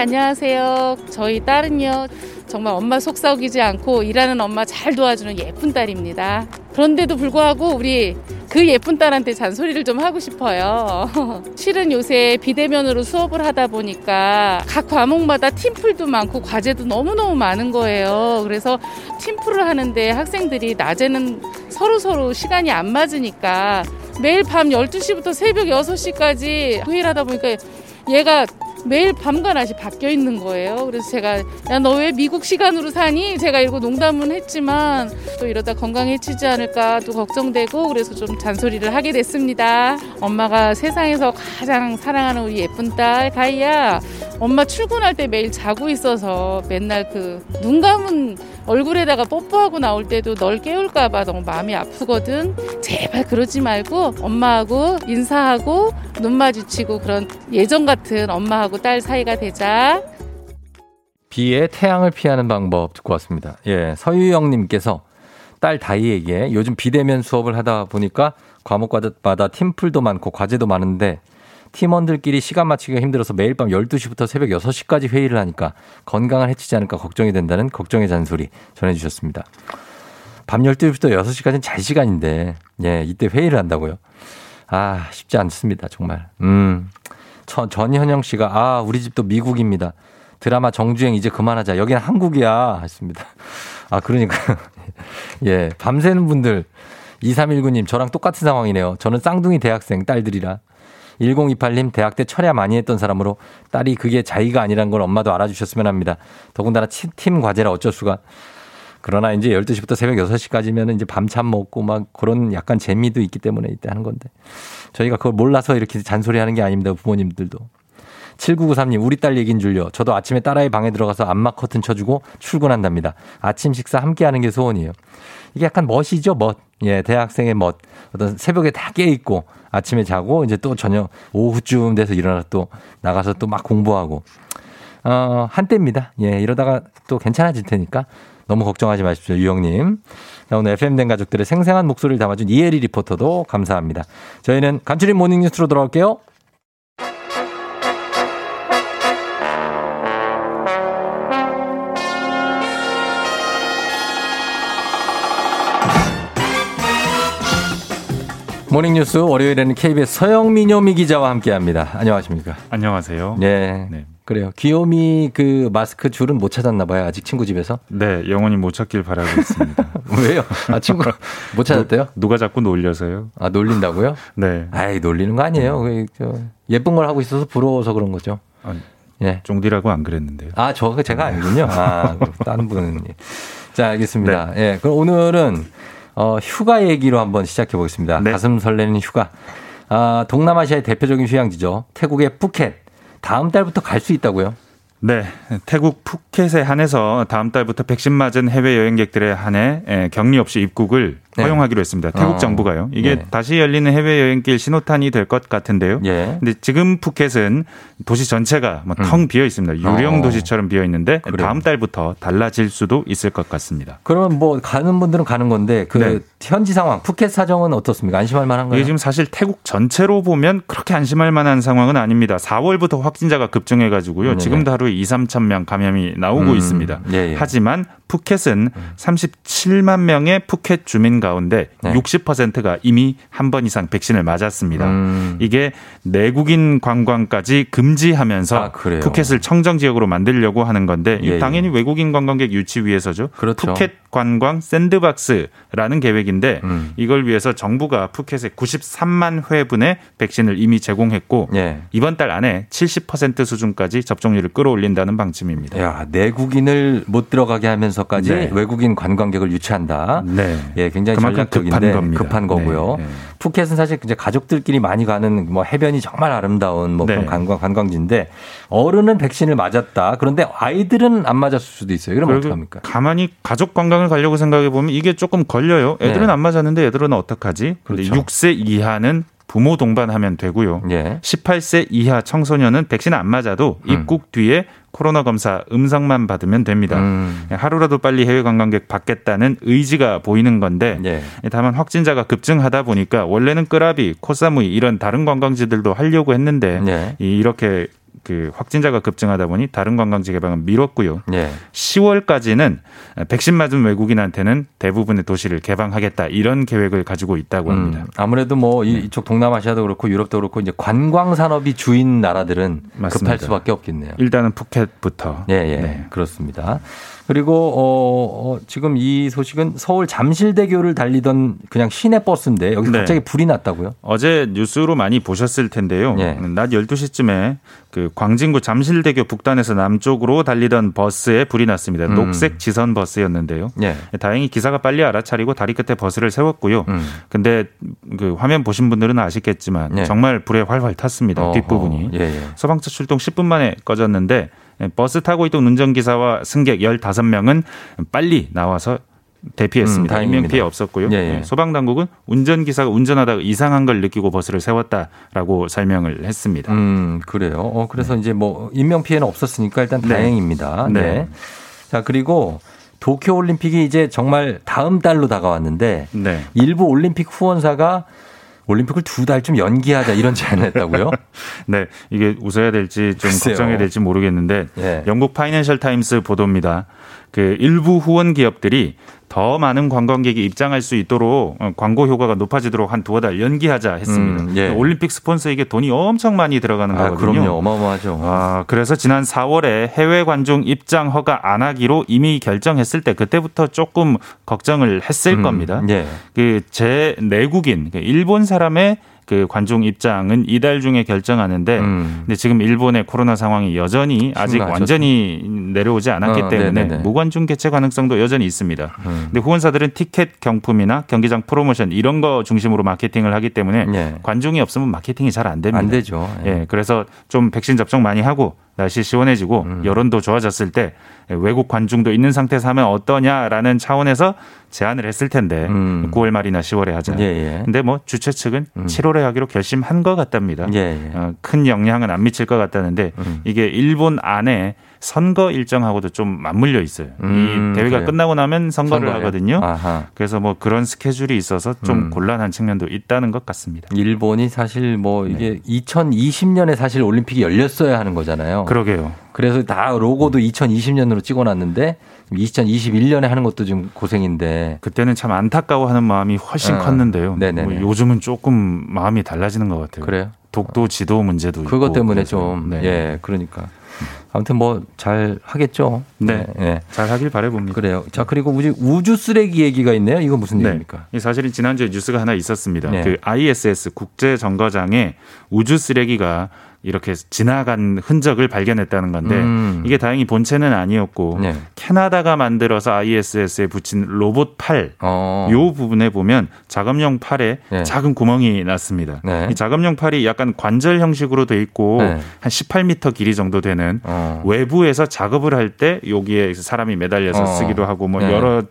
안녕하세요. 저희 딸은요, 정말 엄마 속 썩이지 않고 일하는 엄마 잘 도와주는 예쁜 딸입니다. 그런데도 불구하고 우리 그 예쁜 딸한테 잔소리를 좀 하고 싶어요. *laughs* 실은 요새 비대면으로 수업을 하다 보니까 각 과목마다 팀플도 많고 과제도 너무너무 많은 거예요. 그래서 팀플을 하는데 학생들이 낮에는 서로서로 시간이 안 맞으니까 매일 밤 12시부터 새벽 6시까지 회의를 하다 보니까 얘가 매일 밤과 낮이 바뀌어 있는 거예요. 그래서 제가 야 너 왜 미국 시간으로 사니? 제가 이러고 농담은 했지만 또 이러다 건강해지지 않을까 또 걱정되고 그래서 좀 잔소리를 하게 됐습니다. 엄마가 세상에서 가장 사랑하는 우리 예쁜 딸 다이야. 엄마 출근할 때 매일 자고 있어서 맨날 그 눈 감은 얼굴에다가 뽀뽀하고 나올 때도 널 깨울까봐 너무 마음이 아프거든. 제발 그러지 말고 엄마하고 인사하고 눈 마주치고 그런 예전 같은 엄마하고 딸 사이가 되자. 비의 태양을 피하는 방법 듣고 왔습니다. 예, 서유영님께서 딸 다이에게 요즘 비대면 수업을 하다 보니까 과목마다 팀플도 많고 과제도 많은데 팀원들끼리 시간 맞추기가 힘들어서 매일 밤 12시부터 새벽 6시까지 회의를 하니까 건강을 해치지 않을까 걱정이 된다는 걱정의 잔소리 전해주셨습니다. 밤 12시부터 6시까지는 잘 시간인데, 예, 이때 회의를 한다고요? 아, 쉽지 않습니다, 정말. 음. 전, 전현영 씨가, 아, 우리 집도 미국입니다. 드라마 정주행 이제 그만하자. 여기는 한국이야. 했습니다. 아, 그러니까. *laughs* 예, 밤새는 분들. 2319님, 저랑 똑같은 상황이네요. 저는 쌍둥이 대학생 딸들이라. 1028님, 대학 때 철야 많이 했던 사람으로 딸이 그게 자의가 아니란 걸 엄마도 알아주셨으면 합니다. 더군다나 팀 과제라 어쩔 수가. 그러나 이제 12시부터 새벽 6시까지면 이제 밤참 먹고 막 그런 약간 재미도 있기 때문에 이때 하는 건데. 저희가 그걸 몰라서 이렇게 잔소리 하는 게 아닙니다. 부모님들도. 7993님, 우리 딸 얘기인 줄요. 저도 아침에 딸아이 방에 들어가서 안마 커튼 쳐주고 출근한답니다. 아침 식사 함께 하는 게 소원이에요. 이게 약간 멋이죠, 멋. 예, 대학생의 멋. 어떤 새벽에 다 깨있고 아침에 자고 이제 또 저녁 오후쯤 돼서 일어나서 또 나가서 또 막 공부하고. 어, 한때입니다. 예, 이러다가 또 괜찮아질 테니까 너무 걱정하지 마십시오, 유영님. 자, 오늘 FM된 가족들의 생생한 목소리를 담아준 이혜리 리포터도 감사합니다. 저희는 간추린 모닝뉴스로 돌아올게요. 모닝뉴스 월요일에는 KBS 서영민요미 기자와 함께합니다. 안녕하십니까? 안녕하세요. 네. 그래요. 귀요미 그 마스크 줄은 못 찾았나 봐요. 아직 친구 집에서. 네, 영원히 못 찾길 바라고 있습니다. *laughs* 왜요? 아, 친구 *laughs* 못 찾았대요? 누 가 자꾸 놀려서요. 아, 놀린다고요? *laughs* 네. 아이, 놀리는 거 아니에요. 그, 저, 예쁜 걸 하고 있어서 부러워서 그런 거죠. 예. 쫑디라고 안 그랬는데요. 아, 저거 제가 아니군요. 아, 다른 분은. 자, 알겠습니다. 예. 그럼 오늘은 어, 휴가 얘기로 한번 시작해 보겠습니다. 가슴 설레는 휴가. 아, 동남아시아의 대표적인 휴양지죠. 태국의 푸켓. 다음 달부터 갈 수 있다고요? 네, 태국 푸켓에 한해서 다음 달부터 백신 맞은 해외 여행객들에 한해 예, 격리 없이 입국을 네. 허용하기로 했습니다. 태국 어. 정부가요. 이게 네. 다시 열리는 해외 여행길 신호탄이 될 것 같은데요. 예. 근데 지금 푸켓은 도시 전체가 뭐텅 비어 있습니다. 유령 어. 도시처럼 비어 있는데 다음 달부터 달라질 수도 있을 것 같습니다. 그러면 뭐 가는 분들은 가는 건데 그 네. 현지 상황 푸켓 사정은 어떻습니까? 안심할 만한가요? 이게 지금 사실 태국 전체로 보면 그렇게 안심할 만한 상황은 아닙니다. 4월부터 확진자가 급증해 가지고요. 네네. 지금도 하루에 2, 3천 명 감염이 나오고 음, 있습니다. 예, 예. 하지만 푸켓은 37만 명의 푸켓 주민 가운데 네. 60%가 이미 한 번 이상 백신을 맞았습니다. 음. 이게 내국인 관광까지 금지하면서 아? 푸켓을 청정 지역으로 만들려고 하는 건데 예, 예. 당연히 외국인 관광객 유치 위해서죠. 그렇죠. 푸켓 관광 샌드박스라는 계획인데 음. 이걸 위해서 정부가 푸켓에 93만 회분의 백신을 이미 제공했고 예. 이번 달 안에 70% 수준까지 접종률을 끌어올린다는 방침입니다. 야, 내국인을 못 들어가게 하면서까지 네. 외국인 관광객을 유치한다. 네. 예, 굉장히 그만큼 전략적인데 급한 겁니다. 급한 거고요. 네, 네. 푸켓은 사실 이제 가족들끼리 많이 가는 뭐 해변이 정말 아름다운 뭐 그런 네. 관광 관광지인데 어른은 백신을 맞았다. 그런데 아이들은 안 맞았을 수도 있어요. 그럼 어떡합니까? 가만히 가족 관광을 가려고 생각해 보면 이게 조금 걸려요. 애들은 네. 안 맞았는데 애들은 어떡하지? 근데 그렇죠. 6세 이하는 부모 동반하면 되고요. 예. 18세 이하 청소년은 백신 안 맞아도 음. 입국 뒤에 코로나 검사 음성만 받으면 됩니다. 음. 하루라도 빨리 해외 관광객 받겠다는 의지가 보이는 건데 예. 다만 확진자가 급증하다 보니까 원래는 끄라비, 코사무이 이런 다른 관광지들도 하려고 했는데 예. 이- 이렇게 그 확진자가 급증하다 보니 다른 관광지 개방은 미뤘고요. 예. 10월까지는 백신 맞은 외국인한테는 대부분의 도시를 개방하겠다 이런 계획을 가지고 있다고 합니다. 음, 아무래도 뭐 네. 이- 이쪽 동남아시아도 그렇고 유럽도 그렇고 이제 관광 산업이 주인 나라들은 맞습니다. 급할 수밖에 없겠네요. 일단은 푸켓부터 예, 예. 네. 그렇습니다. 그리고 어, 어, 지금 이 소식은 서울 잠실대교를 달리던 그냥 시내 버스인데 여기 서 네. 갑자기 불이 났다고요? 어제 뉴스로 많이 보셨을 텐데요. 예. 낮 12시쯤에 그 광진구 잠실대교 북단에서 남쪽으로 달리던 버스에 불이 났습니다. 음. 녹색 지선 버스였는데요. 예. 다행히 기사가 빨리 알아차리고 다리 끝에 버스를 세웠고요. 음. 근데 그 화면 보신 분들은 아시겠지만 예. 정말 불에 활활 탔습니다. 어허. 뒷부분이. 예, 예. 소방차 출동 10분 만에 꺼졌는데 버스 타고 있던 운전기사와 승객 15명은 빨리 나와서 대피했습니다. 음. 인명 피해 없었고요. 예, 예. 네, 소방 당국은 운전 기사가 운전하다가 이상한 걸 느끼고 버스를 세웠다라고 설명을 했습니다. 음, 그래요. 어, 그래서 이제 뭐 인명 피해는 없었으니까 일단 네. 다행입니다. 네. 네. 자, 그리고 도쿄 올림픽이 이제 정말 다음 달로 다가왔는데 네. 일부 올림픽 후원사가 올림픽을 두달좀 연기하자 이런 제안을 했다고요? *laughs* 네, 이게 웃어야 될지 좀 글쎄요. 걱정해야 될지 모르겠는데 예. 영국 파이낸셜 타임스 보도입니다. 그 일부 후원 기업들이 더 많은 관광객이 입장할 수 있도록 어, 광고 효과가 높아지도록 한 두어 달 연기하자 했습니다. 음, 예. 올림픽 스폰서에게 돈이 엄청 많이 들어가는 아, 거거든요. 그럼요. 어마어마하죠. 아, 그래서 지난 4월에 해외 관중 입장 허가 안 하기로 이미 결정했을 때 그때부터 조금 걱정을 했을 음, 겁니다. 예. 그제 내국인 그 일본 사람의 그 관중 입장은 이달 중에 결정하는데 근데 지금 일본의 코로나 상황이 여전히 아직 심각하죠. 완전히 내려오지 않았기 어, 때문에 네네네. 무관중 개최 가능성도 여전히 있습니다. 음. 근데 후원사들은 티켓 경품이나 경기장 프로모션 이런 거 중심으로 마케팅을 하기 때문에 관중이 없으면 마케팅이 잘 안 됩니다. 안 되죠. 예, 그래서 좀 백신 접종 많이 하고 날씨 시원해지고 음. 여론도 좋아졌을 때 외국 관중도 있는 상태에서 하면 어떠냐라는 차원에서 제안을 했을 텐데 9월 말이나 10월에 하자. 음. 예, 예. 근데 뭐 주최 측은 7월에 하기로 결심한 것 같답니다. 예, 예. 어, 큰 영향은 안 미칠 것 같다는데 음. 이게 일본 안에 선거 일정하고도 좀 맞물려 있어요. 음, 이 대회가 그래요. 끝나고 나면 선거를 선거예요? 하거든요. 아하. 그래서 뭐 그런 스케줄이 있어서 좀 음. 곤란한 측면도 있다는 것 같습니다. 일본이 사실 뭐 네. 이게 2020년에 사실 올림픽이 열렸어야 하는 거잖아요. 그러게요. 그래서 다 로고도 2020년으로 찍어놨는데 2021년에 하는 것도 좀 고생인데. 그때는 참 안타까워하는 마음이 훨씬 어. 컸는데요. 네네네. 뭐 요즘은 조금 마음이 달라지는 것 같아요. 그래요? 독도 지도 문제도 있고. 그것 때문에 그래서. 좀, 네. 예, 그러니까. 아무튼 뭐 잘 하겠죠. 네. 예. 잘 하길 바라봅니다. 그래요. 자, 그리고 우주, 우주 쓰레기 얘기가 있네요. 이거 무슨 얘기입니까? 이 사실은 지난주에 뉴스가 하나 있었습니다. 네. 그 ISS 국제 정거장에 우주 쓰레기가 이렇게 지나간 흔적을 발견했다는 건데 음. 이게 다행히 본체는 아니었고 네. 캐나다가 만들어서 ISS에 붙인 로봇 팔, 어. 요 부분에 보면 작업용 팔에 네. 작은 구멍이 났습니다. 네. 이 작업용 팔이 약간 관절 형식으로 돼 있고 네. 한 18m 길이 정도 되는 어. 외부에서 작업을 할 때 여기에 사람이 매달려서 어. 쓰기도 하고 뭐 네. 여러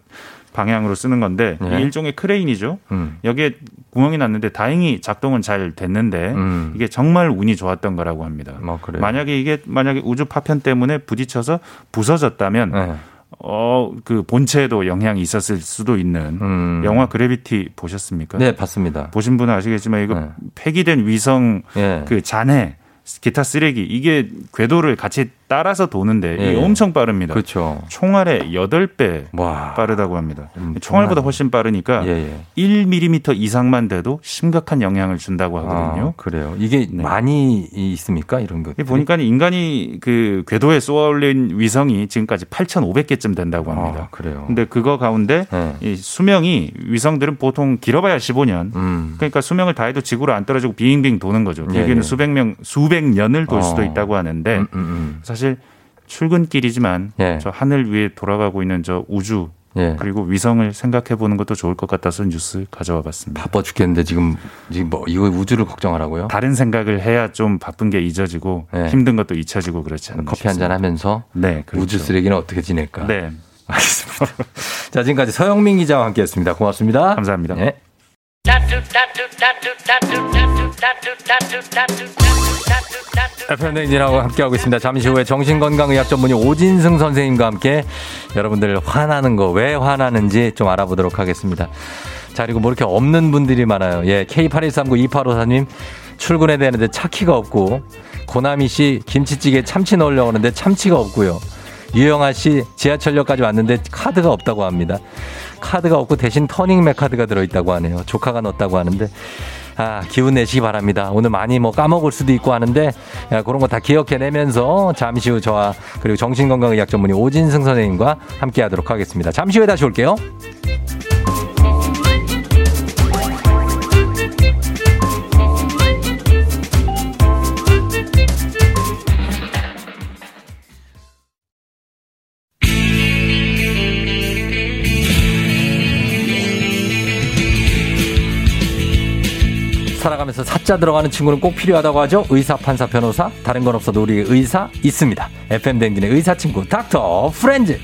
방향으로 쓰는 건데 네. 이게 일종의 크레인이죠. 음. 여기에 구멍이 났는데 다행히 작동은 잘 됐는데 음. 이게 정말 운이 좋았던 거라고 합니다. 뭐. 만약에 이게 만약에 우주 파편 때문에 부딪혀서 부서졌다면 네. 어그 본체에도 영향이 있었을 수도 있는 음. 영화 그래비티 보셨습니까? 네, 봤습니다. 보신 분은 아시겠지만 이거 네. 폐기된 위성 예. 그 잔해 기타 쓰레기 이게 궤도를 같이 따라서 도는데 예. 이게 엄청 빠릅니다. 그렇죠. 총알의 8배 와. 빠르다고 합니다. 음, 총알보다 훨씬 빠르니까 예, 예. 1mm 이상만 돼도 심각한 영향을 준다고 하거든요. 아, 그래요. 이게 네. 많이 있습니까? 이런 것. 보니까 인간이 그 궤도에 쏘아 올린 위성이 지금까지 8,500개쯤 된다고 합니다. 아, 그래요. 근데 그거 가운데 네. 이 수명이 위성들은 보통 길어봐야 15년. 음. 그러니까 수명을 다해도 지구로 안 떨어지고 빙빙 도는 거죠. 예, 길게는 예. 수백 명, 수백 년을 돌 수도 어. 있다고 하는데 음, 음, 음. 사실 출근길이지만 예. 저 하늘 위에 돌아가고 있는 저 우주 예. 그리고 위성을 생각해 보는 것도 좋을 것 같아서 뉴스 가져와 봤습니다. 바빠 죽겠는데 지금 지금 뭐 이거 우주를 걱정하라고요? 다른 생각을 해야 좀 바쁜 게 잊어지고 네. 힘든 것도 잊혀지고 그렇지 않나 커피 한 잔. 하면서 네, 그렇죠. 우주 쓰레기는 어떻게 지낼까? 네, 알겠습니다. *laughs* 자, 지금까지 서영민 기자와 함께 했습니다. 고맙습니다. 감사합니다. 네. FM 댕진하고 함께하고 있습니다. 잠시 후에 정신건강의학 전문의 오진승 선생님과 함께 여러분들 화나는 거 왜 화나는지 좀 알아보도록 하겠습니다. 자, 그리고 뭐 이렇게 없는 분들이 많아요. 예, K81392854님 출근해야 되는데 차키가 없고 고나미 씨 김치찌개 참치 넣으려고 하는데 참치가 없고요. 유영아 씨 지하철역까지 왔는데 카드가 없다고 합니다. 카드가 없고 대신 터닝맥 카드가 들어있다고 하네요. 조카가 넣었다고 하는데 아, 기운 내시기 바랍니다. 오늘 많이 뭐 까먹을 수도 있고 하는데 야, 그런 거 다 기억해내면서 잠시 후 저와 그리고 정신건강의학 전문의 오진승 선생님과 함께 하도록 하겠습니다. 잠시 후에 다시 올게요. 살아가면서 사자 들어가는 친구는 꼭 필요하다고 하죠. 의사, 판사, 변호사. 다른 건 없어도 우리 의사 있습니다. FM 댕진의 의사 친구 닥터 프렌즈.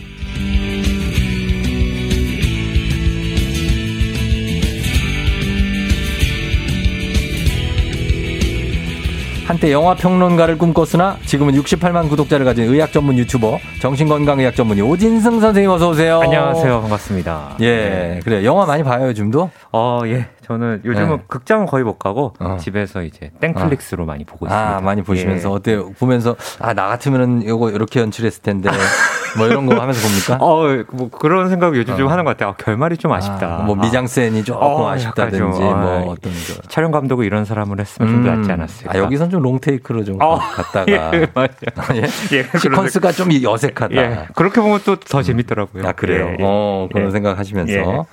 한때 영화 평론가를 꿈꿨으나 지금은 68만 구독자를 가진 의학 전문 유튜버 정신건강의학 전문의 오진승 선생님 어서 오세요. 안녕하세요. 반갑습니다. 예, 그래 영화 많이 봐요 요즘도. 어, 예. 저는 요즘은 네. 극장은 거의 못 가고 어. 집에서 이제 땡플릭스로 많이 보고 있습니다. 아, 많이 보시면서 예. 어때요? 보면서 아, 나 같으면은 이거 이렇게 연출했을 텐데 *laughs* 뭐 이런 거 하면서 봅니까? 어, 뭐 그런 생각 요즘 좀 어. 하는 것 같아요. 아, 결말이 좀 아쉽다. 아, 뭐 미장센이 조금 어, 아쉽다든지 좀, 뭐 아, 어떤 거. 촬영 감독이 이런 사람을 했으면 좀더 낫지 않았을까. 아, 여기선 좀 롱테이크로 좀 어. 갔다가 *laughs* 예, 맞아요. *laughs* 예? 예, 시퀀스가 좀 어색하다. 예, 그렇게 보면 또 더 재밌더라고요. 아, 그래요? 예, 예. 어, 그런 예. 생각 하시면서.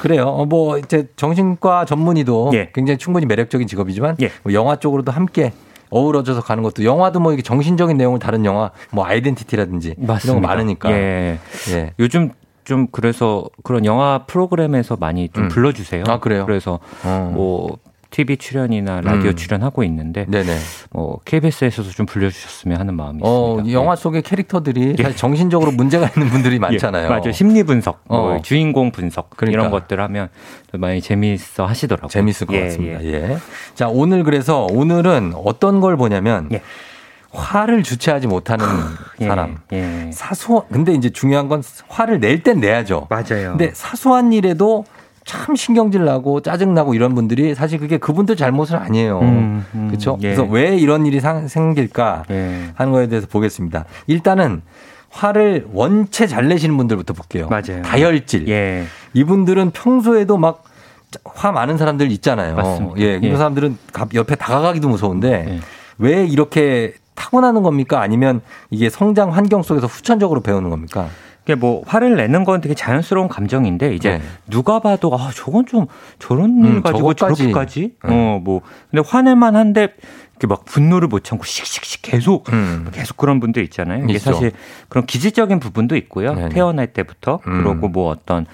예. 그래요. 어, 뭐, 이제 정신과 전문의도 굉장히 충분히 매력적인 직업이지만 뭐 영화 쪽으로도 함께 어우러져서 가는 것도 영화도 뭐 이게 정신적인 내용을 다룬 영화 뭐 아이덴티티라든지 이런 거 맞습니다. 많으니까. 예. 예. 요즘 좀 그래서 그런 영화 프로그램에서 많이 좀 음. 불러주세요. 아, 그래요? 그래서 어. 뭐 TV 출연이나 라디오 음. 출연하고 있는데 네네. 뭐 KBS에서도 좀 불려주셨으면 하는 마음이 어, 있습니다. 이 영화 속의 캐릭터들이 사실 정신적으로 문제가 있는 분들이 *laughs* 많잖아요. 예, 맞아요. 심리 분석, 뭐 어. 주인공 분석 그러니까. 이런 것들 하면 많이 재미있어 하시더라고요. 재밌을 것 예, 같습니다. 예. 예. 자, 오늘 그래서 오늘은 어떤 걸 보냐면 화를 주체하지 못하는 예, 사람. 예. 사소한 근데 이제 중요한 건 화를 낼 땐 내야죠. 맞아요. 근데 사소한 일에도 참 신경질 나고 짜증 나고 이런 분들이 사실 그게 그분들 잘못은 아니에요. 음, 음, 그렇죠? 예. 그래서 왜 이런 일이 상- 생길까 예. 하는 거에 대해서 보겠습니다. 일단은 화를 원체 잘 내시는 분들부터 볼게요. 맞아요. 다혈질. 예. 이분들은 평소에도 막 화 많은 사람들 있잖아요. 맞습니다. 예, 예. 사람들은 가- 옆에 다가가기도 무서운데 예. 왜 이렇게 타고나는 겁니까? 아니면 이게 성장 환경 속에서 후천적으로 배우는 겁니까? 이게 뭐 화를 내는 건 되게 자연스러운 감정인데 이제 네. 누가 봐도 아 저건 좀 저런 일 음, 가지고 저것까지. 저렇게까지 네. 어뭐 근데 화낼만 한데 이렇게 막 분노를 못 참고 씩씩씩 계속 음. 계속 그런 분들 있잖아요. 이게 있죠. 사실 그런 기질적인 부분도 있고요. 네네. 태어날 때부터 음. 그리고 뭐 어떤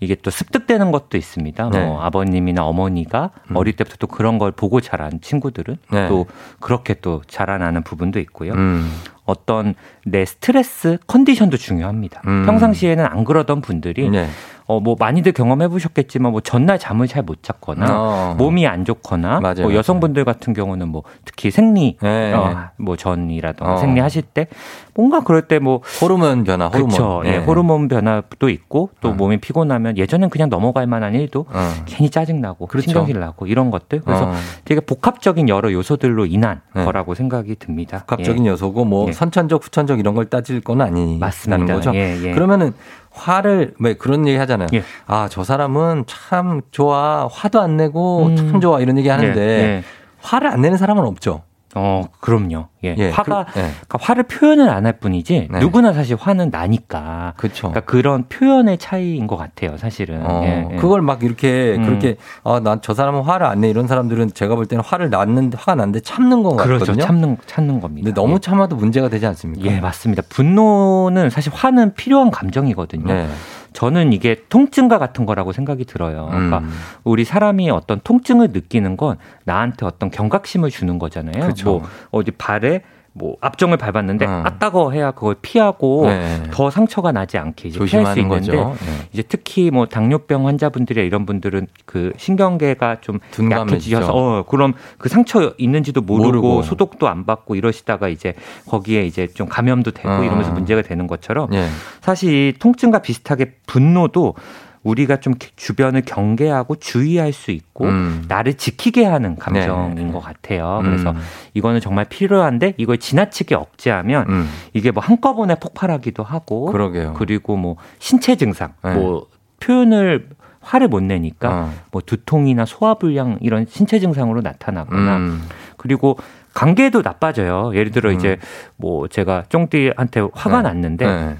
이게 또 습득되는 것도 있습니다. 네. 뭐 아버님이나 어머니가 음. 어릴 때부터 또 그런 걸 보고 자란 친구들은 네. 또 그렇게 또 자라나는 부분도 있고요. 음. 어떤 내 스트레스 컨디션도 중요합니다. 음. 평상시에는 안 그러던 분들이 네. 어 뭐 많이들 경험해 보셨겠지만 뭐 전날 잠을 잘 못 잤거나 어. 몸이 안 좋거나 맞아요, 뭐 맞아요. 여성분들 같은 경우는 뭐 특히 생리 네. 어, 뭐 전이라던가 어. 생리하실 때 뭔가 그럴 때 뭐 호르몬 변화, 호르몬. 그렇죠. 예, 예. 호르몬 변화도 있고 또 어. 몸이 피곤하면 예전엔 그냥 넘어갈 만한 일도 어. 괜히 짜증 나고 그렇죠. 신경질 나고 이런 것들 그래서 어. 되게 복합적인 여러 요소들로 인한 네. 거라고 생각이 듭니다. 복합적인 예. 요소고 뭐 예. 선천적, 후천적 이런 걸 따질 건 아니라는 맞습니다. 거죠. 예, 예. 그러면은 화를 왜 그런 얘기 하잖아요. 예. 아, 저 사람은 참 좋아. 화도 안 내고 음. 참 좋아 이런 얘기 하는데 예, 예. 화를 안 내는 사람은 없죠. 어, 그럼요. 예. 예, 화가 그- 예. 그러니까 화를 표현을 안 할 뿐이지 네. 누구나 사실 화는 나니까. 그렇죠. 그러니까 그런 표현의 차이인 것 같아요, 사실은. 어, 예, 예. 그걸 막 이렇게 음. 그렇게 아, 난 저 사람은 화를 안 내 이런 사람들은 제가 볼 때는 화를 났는데 화가 났는데 참는 건 그렇죠. 같거든요. 참는 참는 겁니다. 근데 너무 참아도 문제가 되지 않습니까? 예, 맞습니다. 분노는 사실 화는 필요한 감정이거든요. 네. 저는 이게 통증과 같은 거라고 생각이 들어요. 그러니까 음. 우리 사람이 어떤 통증을 느끼는 건 나한테 어떤 경각심을 주는 거잖아요. 그쵸. 뭐 어디 발에 뭐 앞정을 밟았는데 어. 아 따가워 해야 그걸 피하고 네. 더 상처가 나지 않게 이제 피할 수 있는데. 네. 이제 특히 뭐 당뇨병 환자분들이 이런 분들은 그 신경계가 좀. 약해지셔서 어 그럼 그 상처 있는지도 모르고, 모르고. 소독도 안 받고 이러시다가 이제 거기에 이제 좀 감염도 되고 어. 이러면서 문제가 되는 것처럼 예. 사실 이 통증과 비슷하게 분노도 우리가 좀 주변을 경계하고 주의할 수 있고 음. 나를 지키게 하는 감정인 네. 것 같아요. 그래서 음. 이거는 정말 필요한데 이걸 지나치게 억제하면 음. 이게 뭐 한꺼번에 폭발하기도 하고 그러게요. 그리고 뭐 신체 증상 네. 뭐 표현을 화를 못 내니까 어. 뭐 두통이나 소화불량 이런 신체 증상으로 나타나거나 음. 그리고 관계도 나빠져요. 예를 들어 음. 이제 뭐 제가 쫑디한테 화가 네. 났는데 네.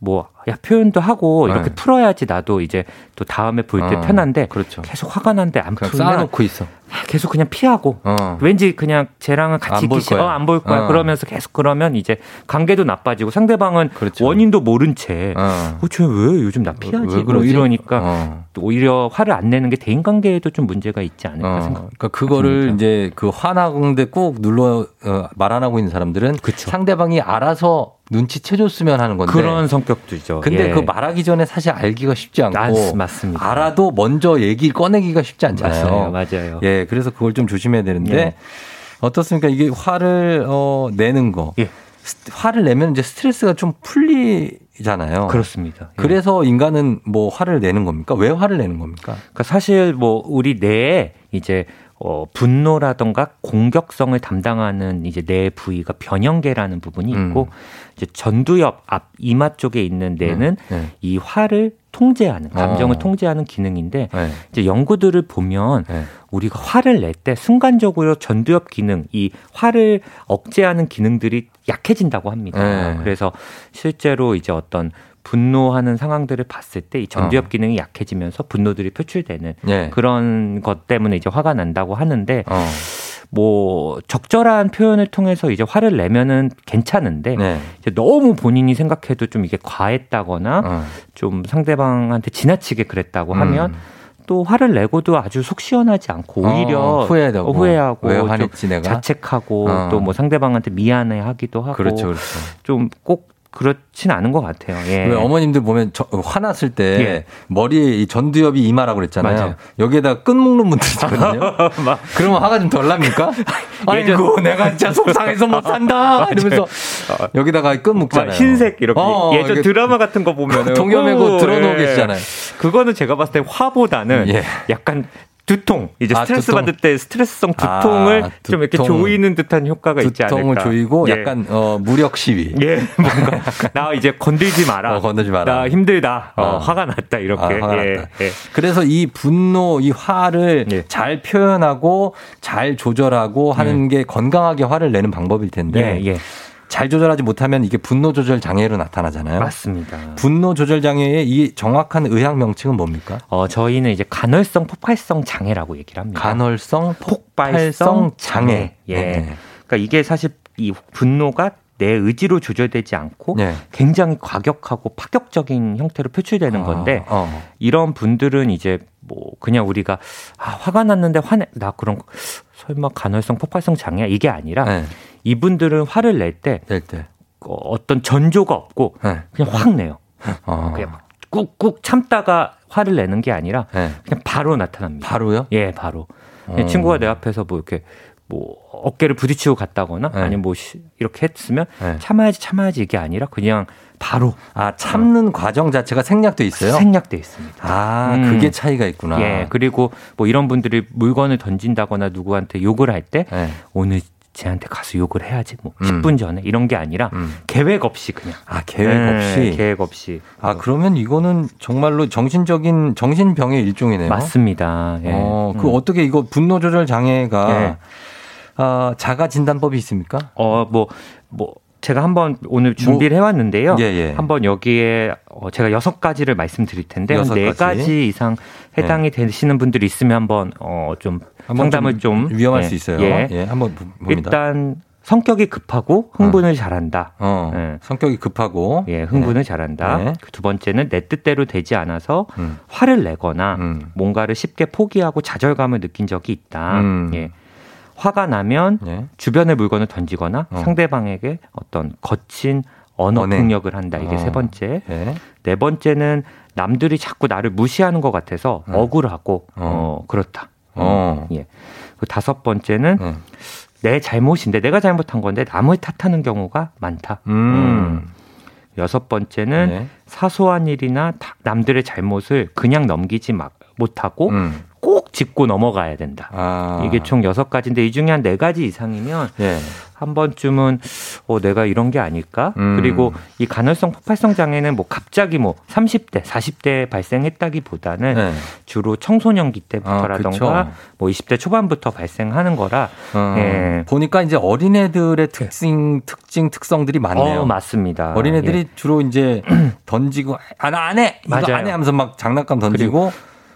뭐, 야, 표현도 하고 이렇게 네. 풀어야지 나도 이제 또 다음에 볼때 어, 편한데 그렇죠. 계속 화가 난데 안 풀면 쌓아놓고 있어. 계속 그냥 피하고 어. 왠지 그냥 쟤랑은 같이 있기 싫어 거야. 안볼 거야 어. 그러면서 계속 그러면 이제 관계도 나빠지고 상대방은 그렇죠. 원인도 모른 채 어. 어, 쟤왜 요즘 나 피하지 왜뭐 그러지? 이러니까 어. 또 오히려 화를 안 내는 게 대인 관계에도 좀 문제가 있지 않을까 어, 생각. 그러니까 그거를. 이제 그 화나는데 꼭 눌러 어, 말안 하고 있는 사람들은 그쵸. 상대방이 알아서 눈치채줬으면 하는 건데 그런 성격도 있죠. 근데 예. 그 말하기 전에 사실 알기가 쉽지 않고 맞- 맞습니다. 알아도 먼저 얘기 꺼내기가 쉽지 않잖아요. 맞아요, 맞아요. 예, 그래서 그걸 좀 조심해야 되는데 예. 어떻습니까? 이게 화를 어, 내는 거. 예. 스- 화를 내면 이제 스트레스가 좀 풀리잖아요. 그렇습니다. 예. 그래서 인간은 뭐 화를 내는 겁니까? 왜 화를 내는 겁니까? 그러니까 사실 뭐 우리 뇌에 이제 어 분노라던가 공격성을 담당하는 이제 뇌 부위가 변형계라는 부분이 있고 음. 이제 전두엽 앞 이마 쪽에 있는 뇌는 네. 이 화를 통제하는 감정을 어. 통제하는 기능인데 네. 이제 연구들을 보면 네. 우리가 화를 낼 때 순간적으로 전두엽 기능, 이 화를 억제하는 기능들이 약해진다고 합니다. 네. 그래서 실제로 이제 어떤 분노하는 상황들을 봤을 때 이 전두엽 기능이 약해지면서 분노들이 표출되는 예. 그런 것 때문에 이제 화가 난다고 하는데 어. 뭐 적절한 표현을 통해서 이제 화를 내면은 괜찮은데 네. 이제 너무 본인이 생각해도 좀 이게 과했다거나 어. 좀 상대방한테 지나치게 그랬다고 하면 음. 또 화를 내고도 아주 속 시원하지 않고 오히려 어, 후회되고. 후회하고 화냈지? 자책하고 어. 또뭐 상대방한테 미안해하기도 하고 그렇죠, 그렇죠. 좀꼭 그렇진 않은 것 같아요. 예. 왜 어머님들 보면 저- 화났을 때 예. 머리에 이 전두엽이 이마라고 그랬잖아요. 맞아요. 여기에다 끈 묶는 분들 있거든요. *laughs* 그러면 화가 좀 덜 납니까? *laughs* 아이고 *laughs* 내가 진짜 속상해서 못 산다 이러면서 여기다가 끈 묶잖아요. 막 흰색 이렇게 어, 예전 이게 드라마 같은 거 보면은 동여 메고 오, 들어놓고 예. 계시잖아요. 그거는 제가 봤을 때 화보다는 예. 약간 두통 이제 아, 스트레스 두통. 받을 때 스트레스성 아, 두통을 좀 이렇게. 조이는 듯한 효과가 있지 않을까. 두통을 조이고 예. 약간 어, 무력 시위. 예, 뭔가 *laughs* 나 이제 건들지 마라. 어, 건들지 마라. 나 힘들다. 어, 어. 화가 났다 이렇게. 아, 화가 예, 났다. 예. 그래서 이 분노, 이 화를 예. 잘 표현하고 잘 조절하고 하는 게 건강하게 화를 내는 방법일 텐데 예, 예. 잘 조절하지 못하면 이게 분노 조절 장애로 나타나잖아요. 맞습니다. 분노 조절 장애의 이 정확한 의학 명칭은 뭡니까? 어, 저희는 이제 간헐성 폭발성 장애라고 얘기를 합니다. 간헐성 폭발성 장애. 장애. 예. 네. 그러니까 이게 사실 이 분노가 내 의지로 조절되지 않고 네. 굉장히 과격하고 파격적인 형태로 표출되는 건데 어, 어. 이런 분들은 이제 뭐 그냥 우리가 아 화가 났는데 화내 나 그런 거 설마 간헐성 폭발성 장애야 이게 아니라 네. 이분들은 화를 낼때 낼 때. 어, 어떤 전조가 없고 네. 그냥 확 내요. 어. 그냥 막 꾹꾹 참다가 화를 내는 게 아니라 네. 그냥 바로 나타납니다. 바로요? 예, 바로. 어. 친구가 내 앞에서 뭐 이렇게 뭐 어깨를 부딪히고 갔다거나 네. 아니면 뭐 시- 이렇게 했으면 네. 참아야지 참아야지 이게 아니라 그냥 바로 아, 참는 과정 자체가 생략돼 있어요? 생략돼 있습니다. 아, 음. 그게 차이가 있구나. 예, 그리고 뭐 이런 분들이 물건을 던진다거나 누구한테 욕을 할때 네. 오늘 쟤한테 가서 욕을 해야지 뭐 음. 10분 전에 이런 게 아니라 음. 계획 없이 그냥 아, 계획 예, 없이. 계획 없이 아, 그러면 이거는 정말로 정신적인 정신병의 일종이네요. 맞습니다. 예. 어, 그 음. 어떻게 이거 분노 조절 장애가 예. 아, 자가 진단법이 있습니까? 어, 뭐, 뭐, 제가 한번 오늘 준비를 해왔는데요. 예, 예. 한번 여기에 어, 제가 여섯 가지를 말씀드릴 텐데 여섯 네 가지. 이상 해당이 되시는 분들이 있으면 한번 어, 좀 한번 상담을 좀, 위험할 예, 수 있어요. 예. 예, 한번 보- 봅니다. 일단 성격이 급하고 흥분을 잘한다. 어, 예. 성격이 급하고 예, 흥분을 잘한다. 네. 그두 번째는 내 뜻대로 되지 않아서 음. 화를 내거나 음. 뭔가를 쉽게 포기하고 좌절감을 느낀 적이 있다. 음. 예. 화가 나면 예. 주변의 물건을 던지거나 어. 상대방에게 어떤 거친 언어 언행. 폭력을 한다. 이게 어. 세 번째. 예. 네 번째는 남들이 자꾸 나를 무시하는 것 같아서 음. 억울하고 어. 어, 그렇다. 어. 예. 그 다섯 번째는 예. 내 잘못인데 내가 잘못한 건데 남을 탓하는 경우가 많다. 음. 여섯 번째는 네. 사소한 일이나 다- 남들의 잘못을 그냥 넘기지 마- 못하고 음. 꼭 짚고 넘어가야 된다. 아. 이게 총 여섯 가지인데 이 중에 한 네 가지 이상이면 예. 한 번쯤은 어 내가 이런 게 아닐까? 음. 그리고 이 간헐성 폭발성 장애는 뭐 갑자기 뭐 30대, 40대에 발생했다기보다는 네. 주로 청소년기 아, 때부터라던가 그쵸. 뭐 20대 초반부터 발생하는 거라 어, 예. 보니까 이제 어린애들의 특징, 특징, 특성들이 많네요. 어, 맞습니다. 어린애들이 예. 주로 이제 *clears throat* 던지고 아나안 해. 이거 맞아요. 안 해 하면서 막 장난감 던지고